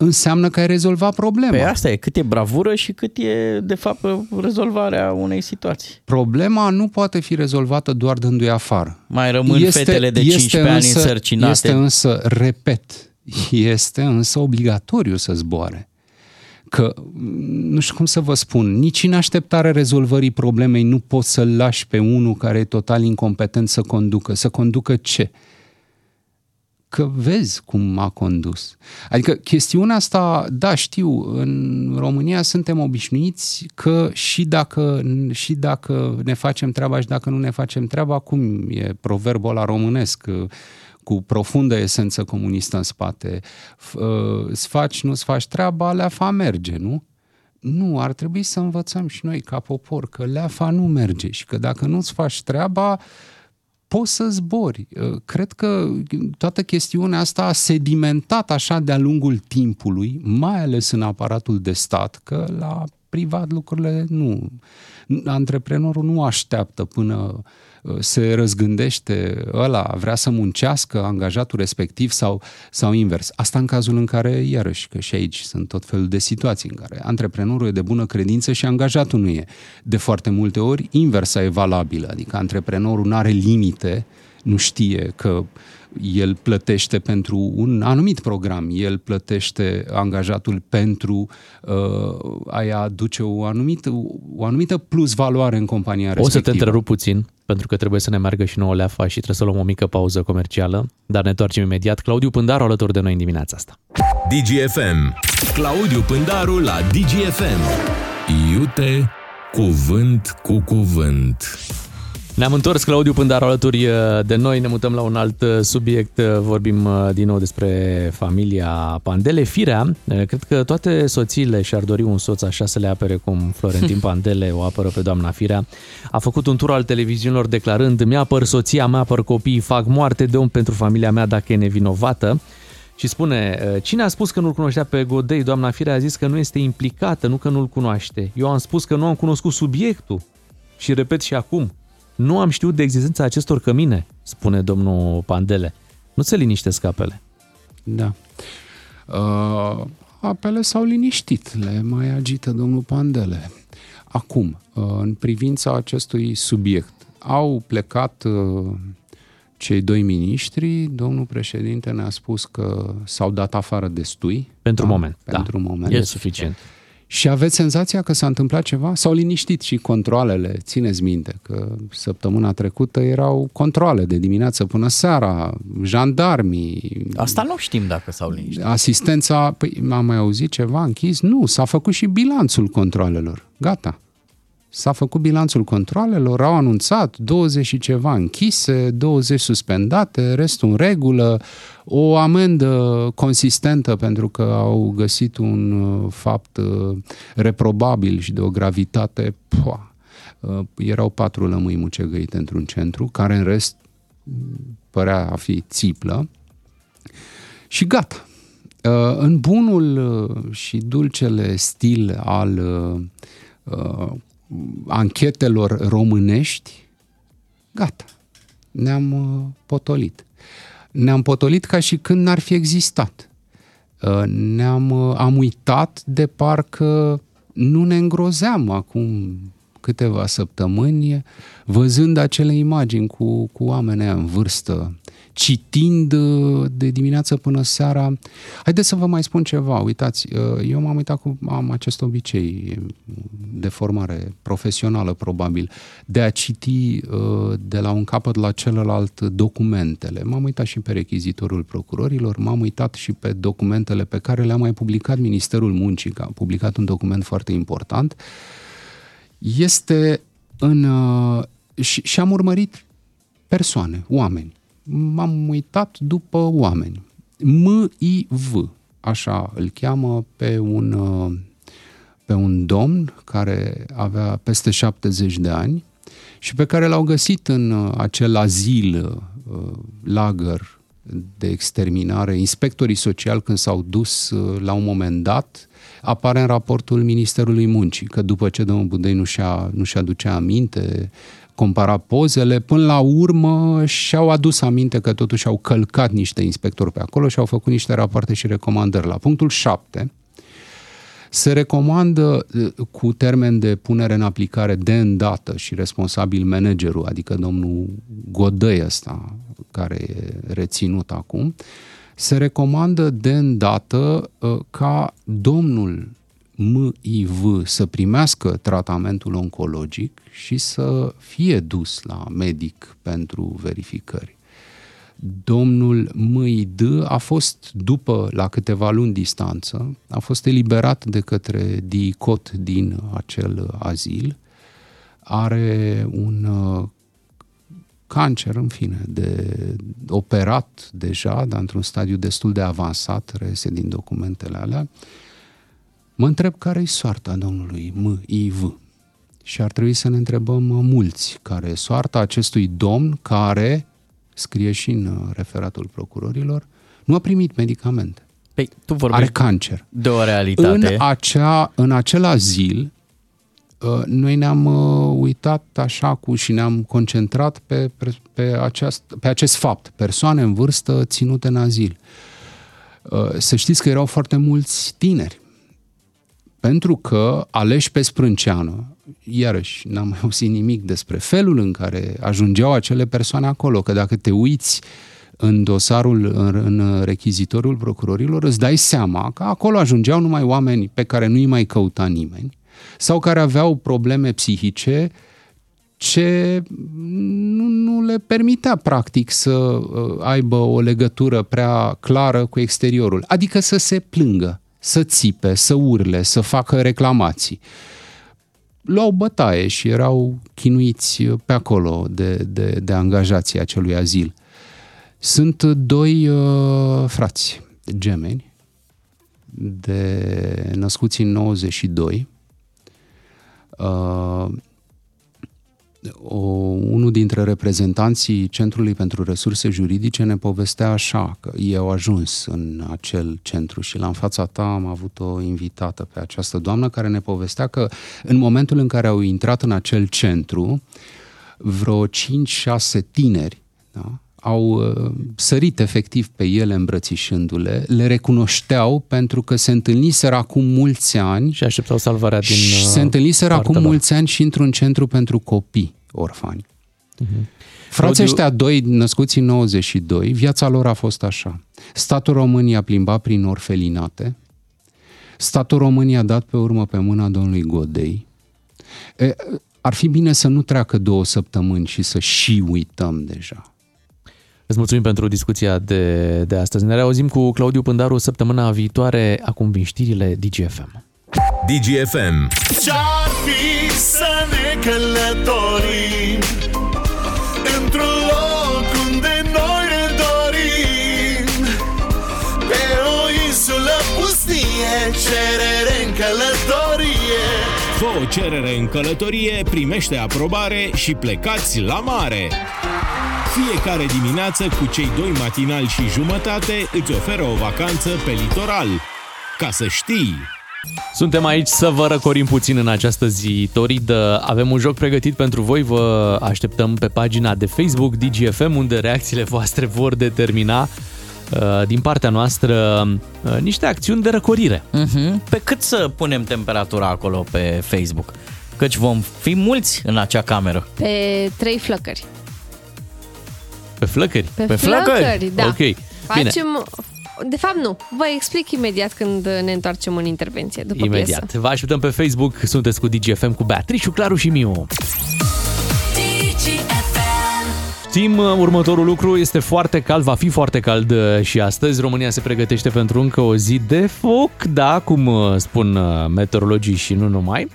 înseamnă că ai rezolvat problema.
Pe asta e, cât e bravură și cât e, de fapt, rezolvarea unei situații.
Problema nu poate fi rezolvată doar dându-i afară.
Mai rămân este, fetele de 15 însă, ani însărcinate.
Este însă, repet, este însă obligatoriu să zboare. Că, nu știu cum să vă spun, nici în așteptarea rezolvării problemei nu poți să-l lași pe unul care e total incompetent să conducă. Să conducă ce? Că vezi cum a condus. Adică chestiunea asta, da, știu, în România suntem obișnuiți că și dacă, și dacă ne facem treaba și dacă nu ne facem treaba, cum e proverbul ăla românesc, cu profundă esență comunistă în spate, îți faci, nu-ți faci treaba, leafa merge, nu? Nu, ar trebui să învățăm și noi ca popor că leafa nu merge și că dacă nu-ți faci treaba, poți să zbori. Uh, cred că toată chestiunea asta a sedimentat așa de-a lungul timpului, mai ales în aparatul de stat, că la privat lucrurile nu. Antreprenorul nu așteaptă până uh, se răzgândește ăla, vrea să muncească angajatul respectiv sau, sau invers. Asta în cazul în care, iarăși, că și aici sunt tot felul de situații în care antreprenorul e de bună credință și angajatul nu e. De foarte multe ori, inversa e valabilă, adică antreprenorul nu are limite, nu știe că el plătește pentru un anumit program, el plătește angajatul pentru uh, a-i aduce o anumită, o anumită plus valoare în compania respectivă.
O să te întrerup puțin, pentru că trebuie să ne meargă și nouă leafa și trebuie să luăm o mică pauză comercială, dar ne întoarcem imediat. Claudiu Pândaru alături de noi în dimineața asta.
DGFM. Claudiu Pândaru la DGFM. Iute cuvânt cu cuvânt.
Ne-am întors, Claudiu Pândaru, alături uh, de noi. Ne mutăm la un alt uh, subiect. Uh, vorbim din nou despre familia Pandele. Firea, cred că toate soțiile și-ar dori un soț așa să le apere cum Florentin *laughs* Pandele o apără pe doamna Firea. A făcut un tur al televiziunilor declarând mi-apăr soția, mi-apăr copiii, fac moarte de om pentru familia mea dacă e nevinovată. Și spune, cine a spus că nu-l cunoștea pe Godei? Doamna Firea a zis că nu este implicată, nu că nu-l cunoaște. Eu am spus că nu am cunoscut subiectul. Și repet și acum, nu am știut de existența acestor cămine, spune domnul Pandele. Nu se liniștesc apele.
Da. Uh, apele s-au liniștit, le mai agită domnul Pandele. Acum, uh, în privința acestui subiect, au plecat uh, cei doi miniștri, domnul președinte ne-a spus că s-au dat afară destui.
Pentru
da,
moment,
Pentru
da.
moment.
E suficient.
Și aveți senzația că s-a întâmplat ceva? S-au liniștit și controlele, țineți minte că săptămâna trecută erau controle de dimineață până seara, jandarmii.
Asta nu știm dacă s-au liniștit.
Asistența, păi am mai auzit ceva închis? Nu, s-a făcut și bilanțul controlelor. Gata. S-a făcut bilanțul controlelor, au anunțat 20 și ceva închise, 20 suspendate, restul în regulă, o amendă consistentă pentru că au găsit un uh, fapt uh, reprobabil și de o gravitate, poa, uh, erau patru lămâi mucegăite într-un centru, care în rest părea a fi țiplă și gata. În bunul și dulcele stil al anchetelor românești, gata, ne-am uh, potolit. Ne-am potolit ca și când n-ar fi existat. Uh, ne-am uh, am uitat de parcă nu ne îngrozeam acum câteva săptămâni văzând acele imagini cu, cu oameni în vârstă citind uh, de dimineață până seara. Haideți să vă mai spun ceva, uitați, uh, eu m-am uitat cu, am acest obicei de formare profesională probabil, de a citi uh, de la un capăt la celălalt documentele. M-am uitat și pe rechizitorul procurorilor, m-am uitat și pe documentele pe care le-a mai publicat Ministerul Muncii, că a publicat un document foarte important. Este în... și, și am urmărit persoane, oameni m-am uitat după oameni. M-I-V, așa îl cheamă pe un, uh, pe un domn care avea peste 70 de ani și pe care l-au găsit în uh, acel azil, uh, lagăr de exterminare, inspectorii sociali când s-au dus la un moment dat, apare în raportul Ministerului Muncii, că după ce domnul Budei nu și-a, nu și aducea aminte, compara pozele, până la urmă și-au adus aminte că totuși au călcat niște inspectori pe acolo și au făcut niște rapoarte și recomandări. La punctul 7 se recomandă cu termen de punere în aplicare de îndată și responsabil managerul, adică domnul Godăi ăsta, care e reținut acum, se recomandă de îndată ca domnul MIV să primească tratamentul oncologic și să fie dus la medic pentru verificări. Domnul MID a fost, după, la câteva luni distanță, a fost eliberat de către DICOT din acel azil, are un uh, cancer, în fine, de operat deja, dar într-un stadiu destul de avansat, reiese din documentele alea, Mă întreb care-i soarta domnului M.I.V. Și ar trebui să ne întrebăm mulți care e soarta acestui domn care, scrie și în uh, referatul procurorilor, nu a primit medicamente.
Păi, tu vorbești
Are cancer.
De o realitate.
În, acea, în acel azil, uh, noi ne-am uh, uitat așa cu și ne-am concentrat pe, pe, aceast, pe acest fapt. Persoane în vârstă ținute în azil. Să știți că erau foarte mulți tineri pentru că aleși pe sprânceană, iarăși n-am mai auzit nimic despre felul în care ajungeau acele persoane acolo, că dacă te uiți în dosarul, în, în rechizitorul procurorilor, îți dai seama că acolo ajungeau numai oameni pe care nu-i mai căuta nimeni sau care aveau probleme psihice ce nu, nu le permitea practic să uh, aibă o legătură prea clară cu exteriorul, adică să se plângă să țipe, să urle, să facă reclamații. Luau bătaie și erau chinuiți pe acolo de, de, de angajații acelui azil. Sunt doi uh, frați gemeni, de născuți în 92, uh, o, unul dintre reprezentanții Centrului pentru Resurse Juridice ne povestea așa, că ei au ajuns în acel centru și la în fața ta am avut o invitată pe această doamnă care ne povestea că în momentul în care au intrat în acel centru, vreo 5-6 tineri da, au uh, sărit efectiv pe ele îmbrățișându-le, le recunoșteau pentru că se întâlniseră acum mulți ani
și așteptau salvarea din
și
uh,
se întâlniseră
partea
acum
lor.
mulți ani și într-un centru pentru copii orfani.
Mhm.
Frații
Claudiu-
ăștia doi, născuți în 92, viața lor a fost așa. Statul român i-a plimbat prin orfelinate, statul român i-a dat pe urmă pe mâna domnului Godei. E, ar fi bine să nu treacă două săptămâni și să și uităm deja.
Îți mulțumim pentru discuția de, de astăzi. Ne reauzim cu Claudiu Pândaru săptămâna viitoare. Acum vin știrile DGFM.
DGFM.
Ce-ar fi să ne călătorim Într-un loc unde noi ne dorim Pe o insulă pustie Cerere în călătorie
Fă o cerere în călătorie, primește aprobare și plecați la mare. Fiecare dimineață cu cei doi matinali și jumătate îți oferă o vacanță pe litoral. Ca să știi!
Suntem aici să vă răcorim puțin în această zi toridă. Avem un joc pregătit pentru voi. Vă așteptăm pe pagina de Facebook DGFM, unde reacțiile voastre vor determina uh, din partea noastră uh, niște acțiuni de răcorire.
Mhm. Pe cât să punem temperatura acolo pe Facebook? Căci vom fi mulți în acea cameră.
Pe trei flăcări.
Pe flăcări?
Pe, pe flăcări, da.
Ok, bine.
Facem... De fapt, nu. Vă explic imediat când ne întoarcem în intervenție, după
Imediat.
piesă.
Vă așteptăm pe Facebook. Sunteți cu DGFM cu Beatrice, Claru și Miu. Știm, uh, următorul lucru este foarte cald, va fi foarte cald uh, și astăzi. România se pregătește pentru încă o zi de foc, da, cum uh, spun uh, meteorologii și nu numai.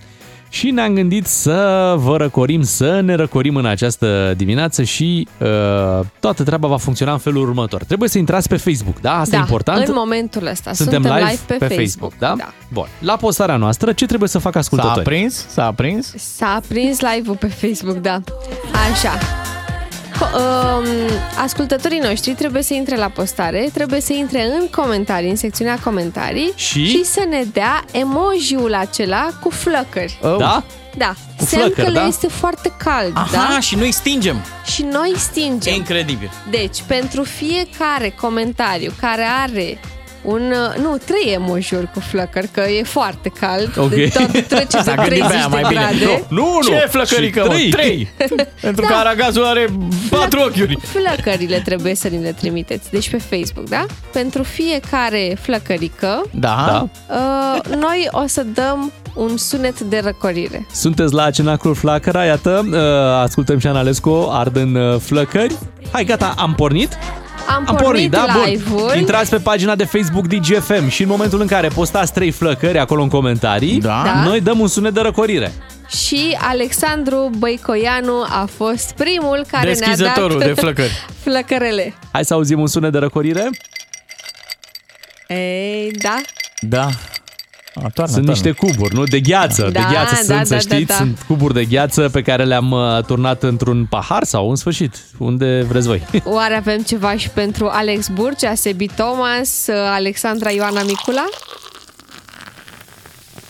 Și ne-am gândit să vă răcorim, să ne răcorim în această dimineață și uh, toată treaba va funcționa în felul următor. Trebuie să intrați pe Facebook, da? Asta
da,
e important.
în momentul ăsta.
Suntem, live, pe,
Facebook.
Facebook, da? da? Bun. La postarea noastră, ce trebuie să facă ascultătorii?
S-a aprins? S-a aprins?
S-a aprins live-ul pe Facebook, da. Așa. Co- um, ascultătorii noștri trebuie să intre la postare, trebuie să intre în comentarii, în secțiunea comentarii
Și?
și să ne dea emojiul acela cu flăcări.
Oh.
Da?
Da.
Cu
Semn
flăcări,
că le
da?
este foarte cald,
Aha,
da?
și noi stingem.
Și noi stingem.
Incredibil.
Deci, pentru fiecare comentariu care are un, uh, nu, trei emoji-uri cu flăcări, că e foarte cald.
Ok.
De tot trece de
S-a gândit
30
pe aia
de
mai bine.
grade.
Nu, nu, nu. Ce flăcărică,
Și
mă?
trei.
Trei. *laughs* Pentru că
Da.
aragazul are patru ochiuri.
Flăcările trebuie să ni le trimiteți. Deci pe Facebook, da? Pentru fiecare flăcărică,
Da.
uh, noi o să dăm un sunet de răcorire.
Sunteți la Cenacrul Flacăra, iată, uh, ascultăm și Analescu, ard în uh, flăcări. Hai, gata, am pornit?
Am,
Am pornit, da?
live-ul.
Bun. Intrați pe pagina de Facebook DGFM și în momentul în care postați trei flăcări acolo în comentarii,
Da.
Da.
noi dăm un sunet de răcorire.
Și Alexandru Băicoianu a fost primul care ne-a dat
Deschizătorul de flăcări. *laughs*
flăcărele.
Hai să auzim un sunet de răcorire.
Ei, da.
Da. A, toarnă,
sunt
toarnă.
niște cuburi, nu? De gheață.
Da,
de gheață
da,
sunt,
da,
să
da,
știți.
da.
Sunt cuburi de gheață pe care le-am uh, turnat într-un pahar sau în sfârșit, unde vreți voi. *laughs*
Oare avem ceva și pentru Alex Burcea, Sebi Thomas, Alexandra Ioana Micula?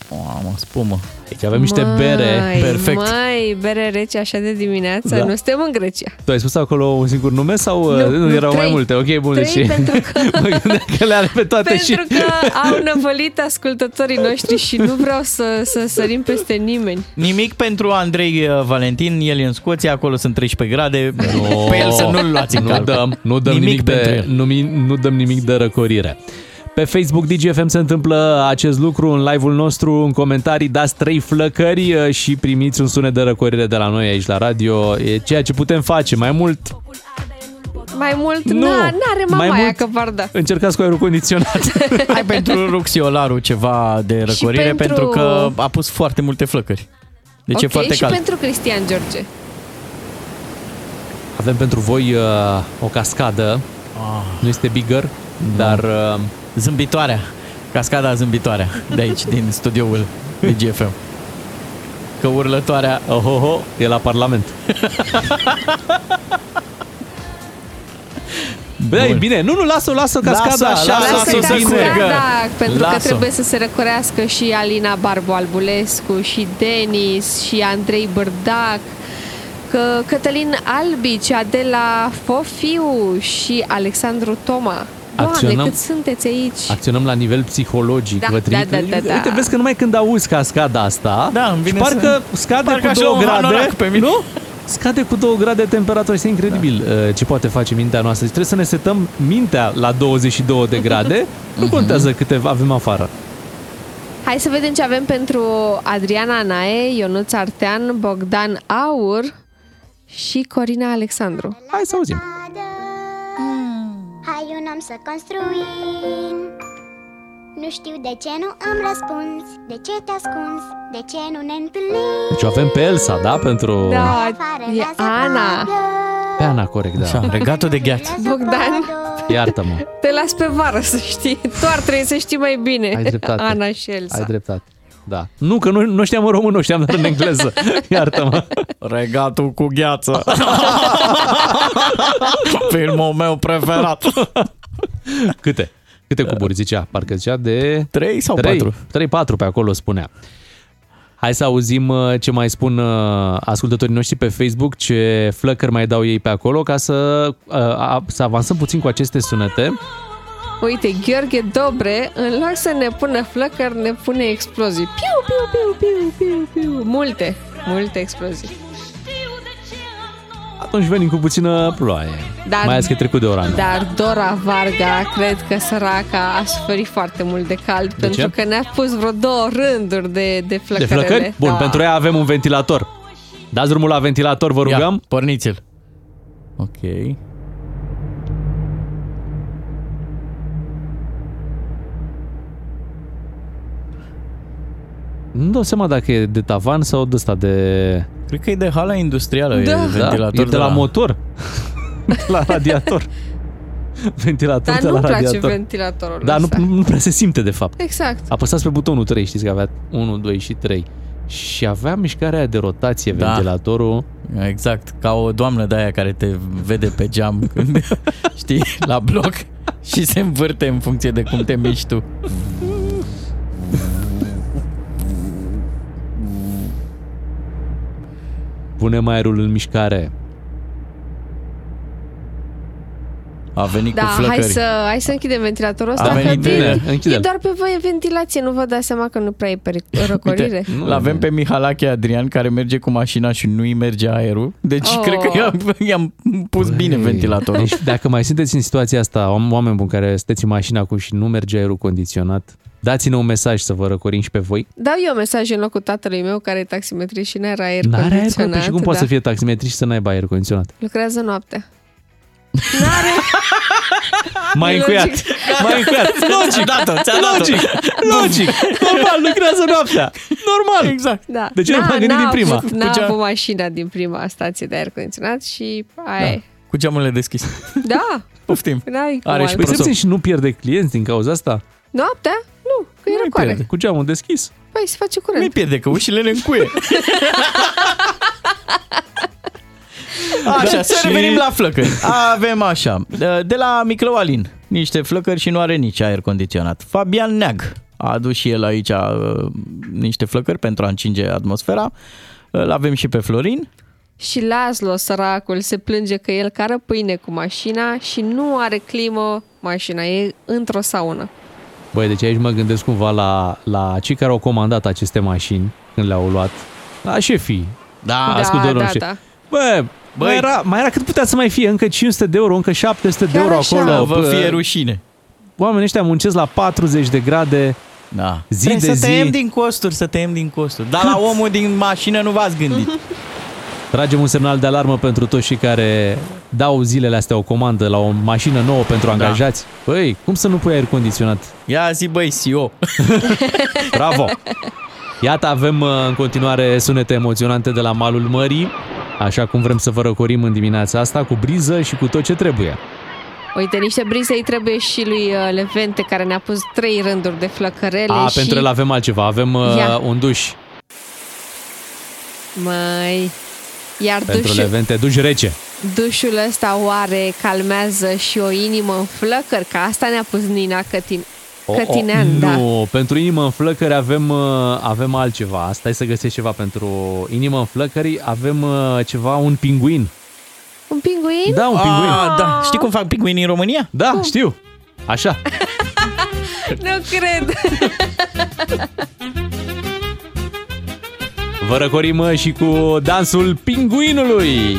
Mamă, spumă.
Deci avem niște bere. Perfect.
Mai bere rece așa de dimineață.
Da.
Nu suntem în Grecia.
Tu ai spus acolo un singur nume sau
Nu,
uh,
nu,
erau mai
trei.
multe? Ok, bun,
Trei
deci
pentru că- *laughs*
mă gândeam că le are pe toate
Pentru
și...
că au năvălit ascultătorii noștri și nu vreau să, să sărim peste nimeni.
Nimic pentru Andrei uh, Valentin, el e în Scoția, acolo sunt 13 grade,
No,
pe el să nu-l luați în
nu
calcul.
dăm, nu dăm nimic,
Nimic pentru
de,
el.
nu, nu dăm nimic de răcorire. Pe Facebook DGFM se întâmplă acest lucru în live-ul nostru, în comentarii dați trei flăcări uh, și primiți un sunet de răcorire de la noi aici la radio. E ceea ce putem face. Mai mult,
Mai mult,
Nu,
na, n-are
mai
mamaia
mult-
că varda.
încercați cu aerul condiționat. *laughs*
Hai pentru Ruxiolaru ceva de răcorire,
pentru-
pentru... că a pus foarte multe flăcări. Deci
ok,
e foarte
și
cald.
pentru Cristian George.
Avem pentru voi uh, o cascadă. Nu este bigger, dar... Uh,
Zâmbitoarea. Cascada zâmbitoarea de aici, din studioul DGFM. Că urlătoarea...
Oh, oh, oh, e la Parlament. *laughs* Băi,
Bun.
bine, nu, nu, lasă-o, lasă cascada
Lasă așa,
lasă
lasă-o
să
să
vină.
curgă.
Da, pentru că
Lasă-o.
trebuie să se răcorească și Alina Barbu Albulescu, și Denis, și Andrei Bărdac, că Cătălin Albici, Adela Fofiu și Alexandru Toma. Doamne,
Acționăm-
cât sunteți aici!
Acționăm la nivel psihologic,
Da,
vă trimit.
da, da, da,
Uite,
da.
vezi că numai când auzi cascada asta,
Da, îmi vine
parcă
să-
scade
parcă
cu
așa
2
un
grade.
hanorac pe mine.
Nu? Scade cu 2 grade temperatura, este incredibil da. ce poate face mintea noastră. Deci trebuie să ne setăm mintea la 22 de grade, *laughs*
Mhm.
nu contează câte avem afară.
Hai să vedem ce avem pentru Adriana Nae, Ionuț Artean, Bogdan Aur și Corina Alexandru.
Hai să auzim.
Hai un om să construim Nu știu de ce nu îmi răspunzi De ce te ascunzi De ce nu ne întâlnim
Deci o avem pe Elsa, da? Pentru...
Da, e Ana.
Pe Ana, corect, da.
Așa, regatul de gheață.
Bogdan,
Iartă-mă,
te las pe vară să știi. Tu ar trebui să știi mai bine.
ai dreptate.
Ana și Elsa.
Ai dreptate. Da. Nu, că nu, nu știam în română, știam doar în engleză. *laughs* Iartă-mă.
Regatul cu gheață. *laughs* Filmul meu preferat.
Câte? Câte cuburi zicea? Parcă zicea de...
3 sau
3,
4?
3-4 pe acolo spunea. Hai să auzim uh, ce mai spun uh, ascultătorii noștri pe Facebook, ce flăcări mai dau ei pe acolo, ca să, uh, a- să avansăm puțin cu aceste sunete.
Uite, Gheorghe Dobre, în loc să ne pună flăcări, ne pune explozii. Piu, piu, piu, piu, piu, piu. Multe, multe explozii.
Atunci venim cu puțină ploaie.
Dar-
mai ales că e trecut de ora.
Dar Dora Varga, cred că săraca a suferit foarte mult de cald,
De
pentru
ce?
că ne-a pus vreo două rânduri de, de
De
flăcărele.
flăcări? Bun,
Da.
pentru ea avem un ventilator. Dați drumul la ventilator, vă rugăm.
Ia, porniți-l. Ok.
Nu dau seama dacă e de tavan sau de ăsta de...
Cred că e de hala industrială,
Da.
e
Da,
ventilator
e de la motor. de *laughs* la radiator. *laughs* Ventilator
Dar
de la
nu-mi place
radiator.
ventilatorul
Da, nu,
ăsta.
nu, nu prea se simte de fapt.
Exact.
Apăsați pe butonul 3, știți că avea 1, 2 și 3. Și avea mișcarea aia de rotație
Da.
ventilatorul.
Exact, ca o doamnă de aia care te vede pe geam *laughs* când, știi, la bloc și se învârte în funcție de cum te miști tu.
Punem aerul în mișcare.
A venit
Da,
cu
hai
flăcări.
să, hai să închidem ventilatorul ăsta.
A venit
că
bine,
e,
închide-l.
e doar pe voi ventilație, nu vă dați seama că nu prea e *laughs* pe răcorire.
Uite, l-avem pe Mihalache Adrian care merge cu mașina și nu-i merge aerul. Deci
Oh.
cred că i-am, i-am pus bine ventilatorul.
Deci dacă mai sunteți în situația asta, om- oameni buni care sunteți în mașină acum și nu merge aerul condiționat, dați-ne un mesaj să vă răcorim și pe voi.
Dau eu mesaj în locul tatălui meu care e taximetrist și n-are aer
N-are aer
condiționat.
condiționat. Și cum
da.
poate să fie taximetrist și să n-aibă aer condiționat?
Lucrează noaptea. *laughs*
Mai
E
încuiat.
logic.
Mai încuiat. *laughs* Logic.
Ți-a dat-o, ți-a dat-o.
Logic. *laughs* Logic. Normal, lucrează noaptea. Normal.
Exact.
Da.
De ce nu m-am gândit din prima?
Avut, n-a
Cu cea-
avut mașina din prima stație de aer condiționat și aia
Da.
e.
Cu geamurile deschise.
Da,
Poftim.
n-ai cum
Are și
altfel.
Păi
prosop.
să și nu pierde clienți din cauza asta?
Noaptea? Nu, că e
Nu-i
răcoare.
pierde.
Cu geamul deschis.
Păi se face
Nu-i
curent.
pierde, că ușile le încuie. *laughs* Așa,
Da,
să
și-
revenim la flăcări. Avem așa, de la Miclău Alin, niște flăcări și nu are nici aer condiționat. Fabian Neag a adus și el aici uh, niște flăcări pentru a încinge atmosfera. Îl avem și pe Florin.
Și Laszlo, săracul, se plânge că el cară pâine cu mașina și nu are climă mașina, e într-o saună.
Băi, deci aici mă gândesc cumva la, la cei care au comandat aceste mașini când le-au luat. La șefii.
Da,
ascultătorii
da,
noștri.
da.
Bă, mai era, mai era cât putea să mai fie? Încă 500 de euro, încă 700 de
Chiar
euro
așa.
acolo.
Vă
Bă,
fie rușine.
Oamenii ăștia muncesc la 40 de grade.
Da.
Zi
Trebuie
de
să
zi.
tăiem din costuri, să tăiem din costuri. Dar la omul din mașină nu v-ați gândit. *laughs*
Tragem un semnal de alarmă pentru toți cei care dau zilele astea o comandă la o mașină nouă pentru angajați. Băi, cum să nu pui aer condiționat?
Ia zi, băi, CEO. *laughs*
Bravo! Iată, avem uh, în continuare sunete emoționante de la malul mării, așa cum vrem să vă răcorim în dimineața asta, cu briză și cu tot ce trebuie.
Uite, niște brize îi trebuie și lui uh, Levente, care ne-a pus trei rânduri de flăcărele
A,
și...
pentru el avem altceva, avem uh,
Ia.
un duș
Măi... Iar
pentru
dușul,
Levente, duș rece.
dușul ăsta oare calmează și o inimă în flăcări? Că asta ne-a pus Nina Cătin. Cătinean, da.
Nu, pentru inimă în flăcări avem, uh, avem altceva. Stai să găsești ceva pentru inimă în flăcări. Avem uh, ceva, un pinguin.
Un pinguin?
Da, un pinguin.
Ah, da. Știi cum fac pinguinii în România?
Da, știu. Așa. *laughs*
Nu cred.
Vă răcorim uh, și cu dansul pinguinului.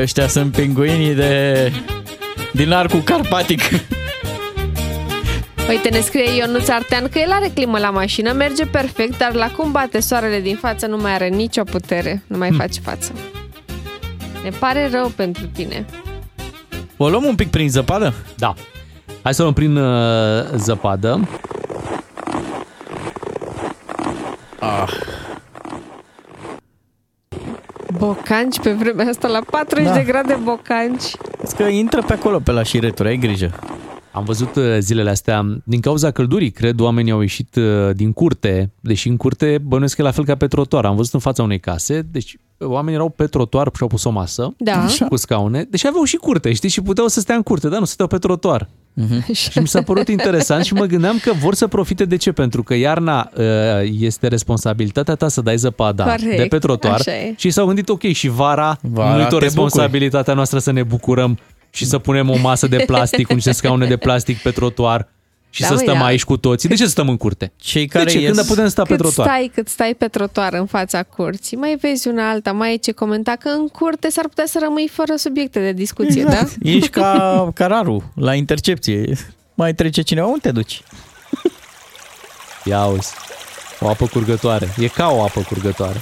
Ăștia sunt pinguinii de... din arcul carpatic.
Uite, ne scrie Ionuț Artean că el are climă la mașină, merge perfect, dar la cum bate soarele din față nu mai are nicio putere, nu mai face față. Ne pare rău pentru tine.
O luăm un pic prin zăpadă?
Da. Hai să o luăm prin uh, zăpadă.
Ah.
Bocanci pe vremea asta la 40
Da.
de grade bocanci.
Vezi că intră pe acolo, pe la șireturi, ai grijă.
Am văzut uh, zilele astea, din cauza căldurii, cred, oamenii au ieșit uh, din curte, deși în curte bănuiesc că e la fel ca pe trotuar. Am văzut în fața unei case, deci oamenii erau pe trotuar și au pus o masă
Da. Așa.
cu scaune, deși aveau și curte, știi, și puteau să stea în curte, dar nu stăteau pe trotuar. Și mi s-a părut interesant și mă gândeam că vor să profite de ce? Pentru că iarna uh, este responsabilitatea ta să dai zăpada
Corect,
de pe trotuar
așa e.
și s-au gândit, ok, și vara,
Vara
nu e tot
te
responsabilitatea noastră să ne bucurăm și să punem o masă de plastic, *laughs* cu niște scaune de plastic pe trotuar și
Da,
să
măi,
stăm
da.
aici cu toții. De ce să stăm în curte?
Cei
de ce? Când putem sta pe
cât
trotuar?
stai, cât stai pe trotuar în fața curții, mai vezi una alta, mai e ce comenta, că în curte s-ar putea să rămâi fără subiecte de discuție, da?
Ești ca *laughs* cararul la intercepție. Mai trece cineva, unde te duci?
Ia auzi, o apă curgătoare. E ca o apă curgătoare.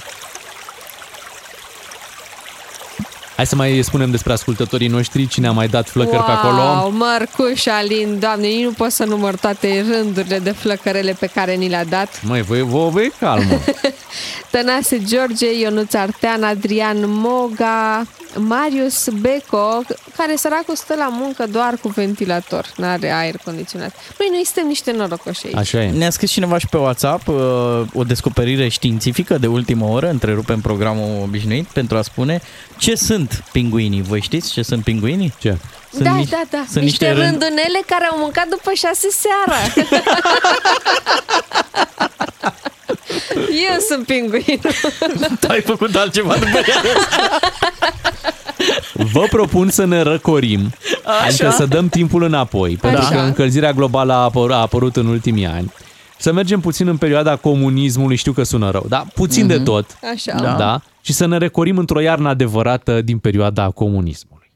Hai să mai spunem despre ascultătorii noștri, cine a mai dat flăcări pe acolo.
Wow, Mărcuș, Alin, doamne, nici nu pot să număr toate rândurile de flăcărele pe care ni le-a dat.
Măi, voi, vă, vă e calmă. *laughs*
Tănase George, Ionuț Artean, Adrian Moga, Marius Beco, care săracul stă la muncă doar cu ventilator, n-are aer condiționat. Măi, noi suntem niște norocoși aici.
Așa e.
Ne-a scris cineva și pe WhatsApp uh, o descoperire științifică de ultimă oră, întrerupem programul obișnuit pentru a spune ce sunt pinguinii. Voi știți ce sunt pinguinii?
Ce?
Sunt
da,
ni-
da, da.
Sunt
niște,
niște rând-
rândunele care au mâncat după șase seara. *laughs* *laughs* Eu sunt pinguin.
Tu *laughs* ai făcut altceva după
Vă propun să ne răcorim,
Așa.
adică să dăm timpul înapoi, pentru
Așa.
că încălzirea globală a, apăr- a apărut în ultimii ani. Să mergem puțin în perioada comunismului, știu că sună rău, dar puțin de
Mhm.
tot.
Așa.
Da. da. Și să ne recorim într-o iarnă adevărată din perioada comunismului.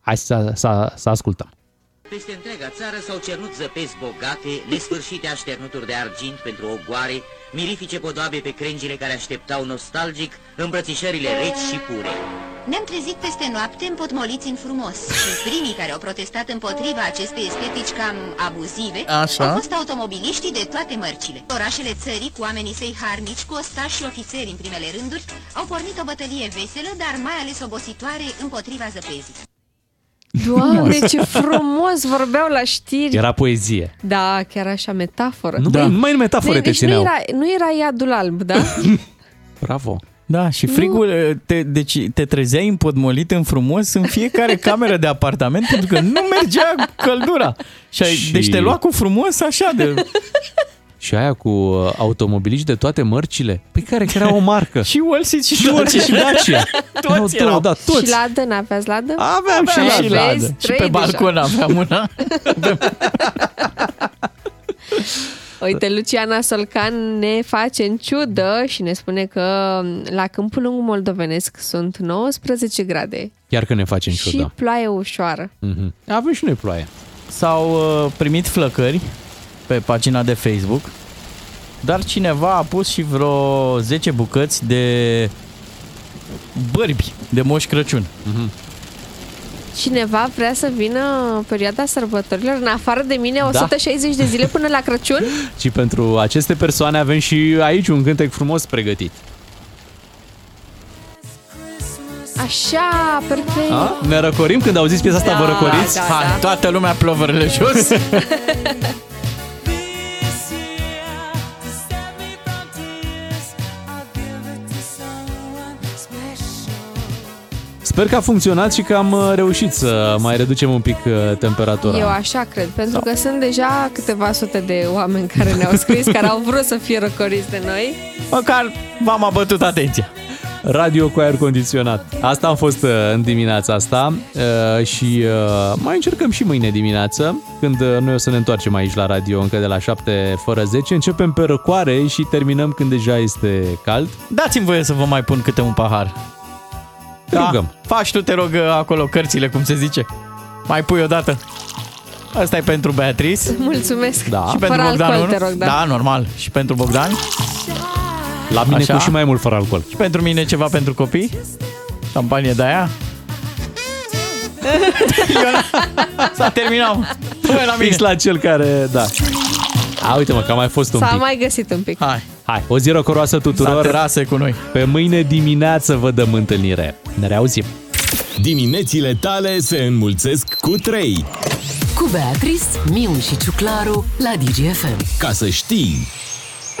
Hai să, să, să ascultăm.
Peste întreaga țară s-au cernut zăpezi bogate, nesfârșite așternuturi de argint pentru ogoare, mirifice podoabe pe crengile care așteptau nostalgic îmbrățișările reci și pure.
Ne-am trezit peste noapte împotmoliți în frumos și primii care au protestat împotriva acestei estetici cam abuzive
Așa.
au fost automobiliștii de toate mărcile. Orașele țării, cu oamenii săi harnici, cu ostași și ofițeri în primele rânduri, au pornit o bătălie veselă, dar mai ales obositoare împotriva zăpezii.
Doamne, ce frumos vorbeau la știri.
Era poezie.
Da, chiar așa, metaforă.
Nu, da. numai în metafore
Ne-
te
deci nu
țineau.
era, nu era iadul alb, da? *laughs*
Bravo.
Da, și frigul, te, deci te trezeai împodmolit în frumos în fiecare cameră de apartament pentru că nu mergea căldura. Și, ai,
Și-
Deci te lua cu frumos așa de...
Și aia cu uh, automobiliști de toate mărcile. Pe care că era o marcă. *laughs*
și Wallseed și
și Wallseed și Dacia. *laughs*
Toți
erau.
erau.
Da, toți.
Și ladă, n-aveați ladă?
Aveam
și
Vezi,
ladă. Și
trei
pe
deja.
balcon aveam *laughs* una.
Uite, Luciana Solcan ne face în ciudă și ne spune că la Câmpul Lung Moldovenesc sunt 19 grade
Chiar că ne facem
și
ciudă.
ploaie ușoară.
Mhm. Avem și noi ploaie.
S-au uh, primit flăcări pe pagina de Facebook, dar cineva a pus și vreo 10 bucăți de bărbi de Moș Crăciun.
Mhm.
Cineva vrea să vină în perioada sărbătorilor în afară de mine 160 de zile până la Crăciun? *laughs*
Și pentru aceste persoane avem și aici un cântec frumos pregătit.
Așa, perfect.
A? Ne răcorim când auziți piesa asta,
Da,
vă răcoriți?
da,
Hai,
da.
toată lumea plovărele jos. *laughs*
Sper că a funcționat și că am uh, reușit să mai reducem un pic uh, temperatura.
Eu așa cred, pentru că sunt deja câteva sute de oameni care ne-au scris, care au vrut să fie răcoriți de noi.
Măcar v-am abătut atenția.
Radio cu aer condiționat. Asta am fost uh, în dimineața asta uh, și uh, mai încercăm și mâine dimineață, când uh, noi o să ne întoarcem aici la radio încă de la 7 fără 10. Începem pe răcoare și terminăm când deja este cald.
Dați-mi voie să vă mai pun câte un pahar.
Te rugăm.
Faci tu, te rog, acolo cărțile, cum se zice. Mai pui o dată. Asta e pentru Beatrice.
Mulțumesc.
Da.
Și pentru
Fără
Bogdan,
alcool,
nu?
te rog, da.
Da, normal. Și pentru Bogdan.
La mine
Așa.
cu și mai mult fără alcool.
Și pentru mine ceva pentru copii. Șampanie de aia. *laughs* S-a terminat. Până la mine.
Fix la cel care, da. A, uite mă, că a mai fost un
S-a
pic.
mai găsit un pic.
Hai.
Hai, o zi răcoroasă tuturor.
terase cu noi.
Pe mâine dimineață vă dăm întâlnire. Ne reauzim.
Diminețile tale se înmulțesc cu 3.
Cu Beatrice, Miu și Ciuclaru la DGFM.
Ca să știi...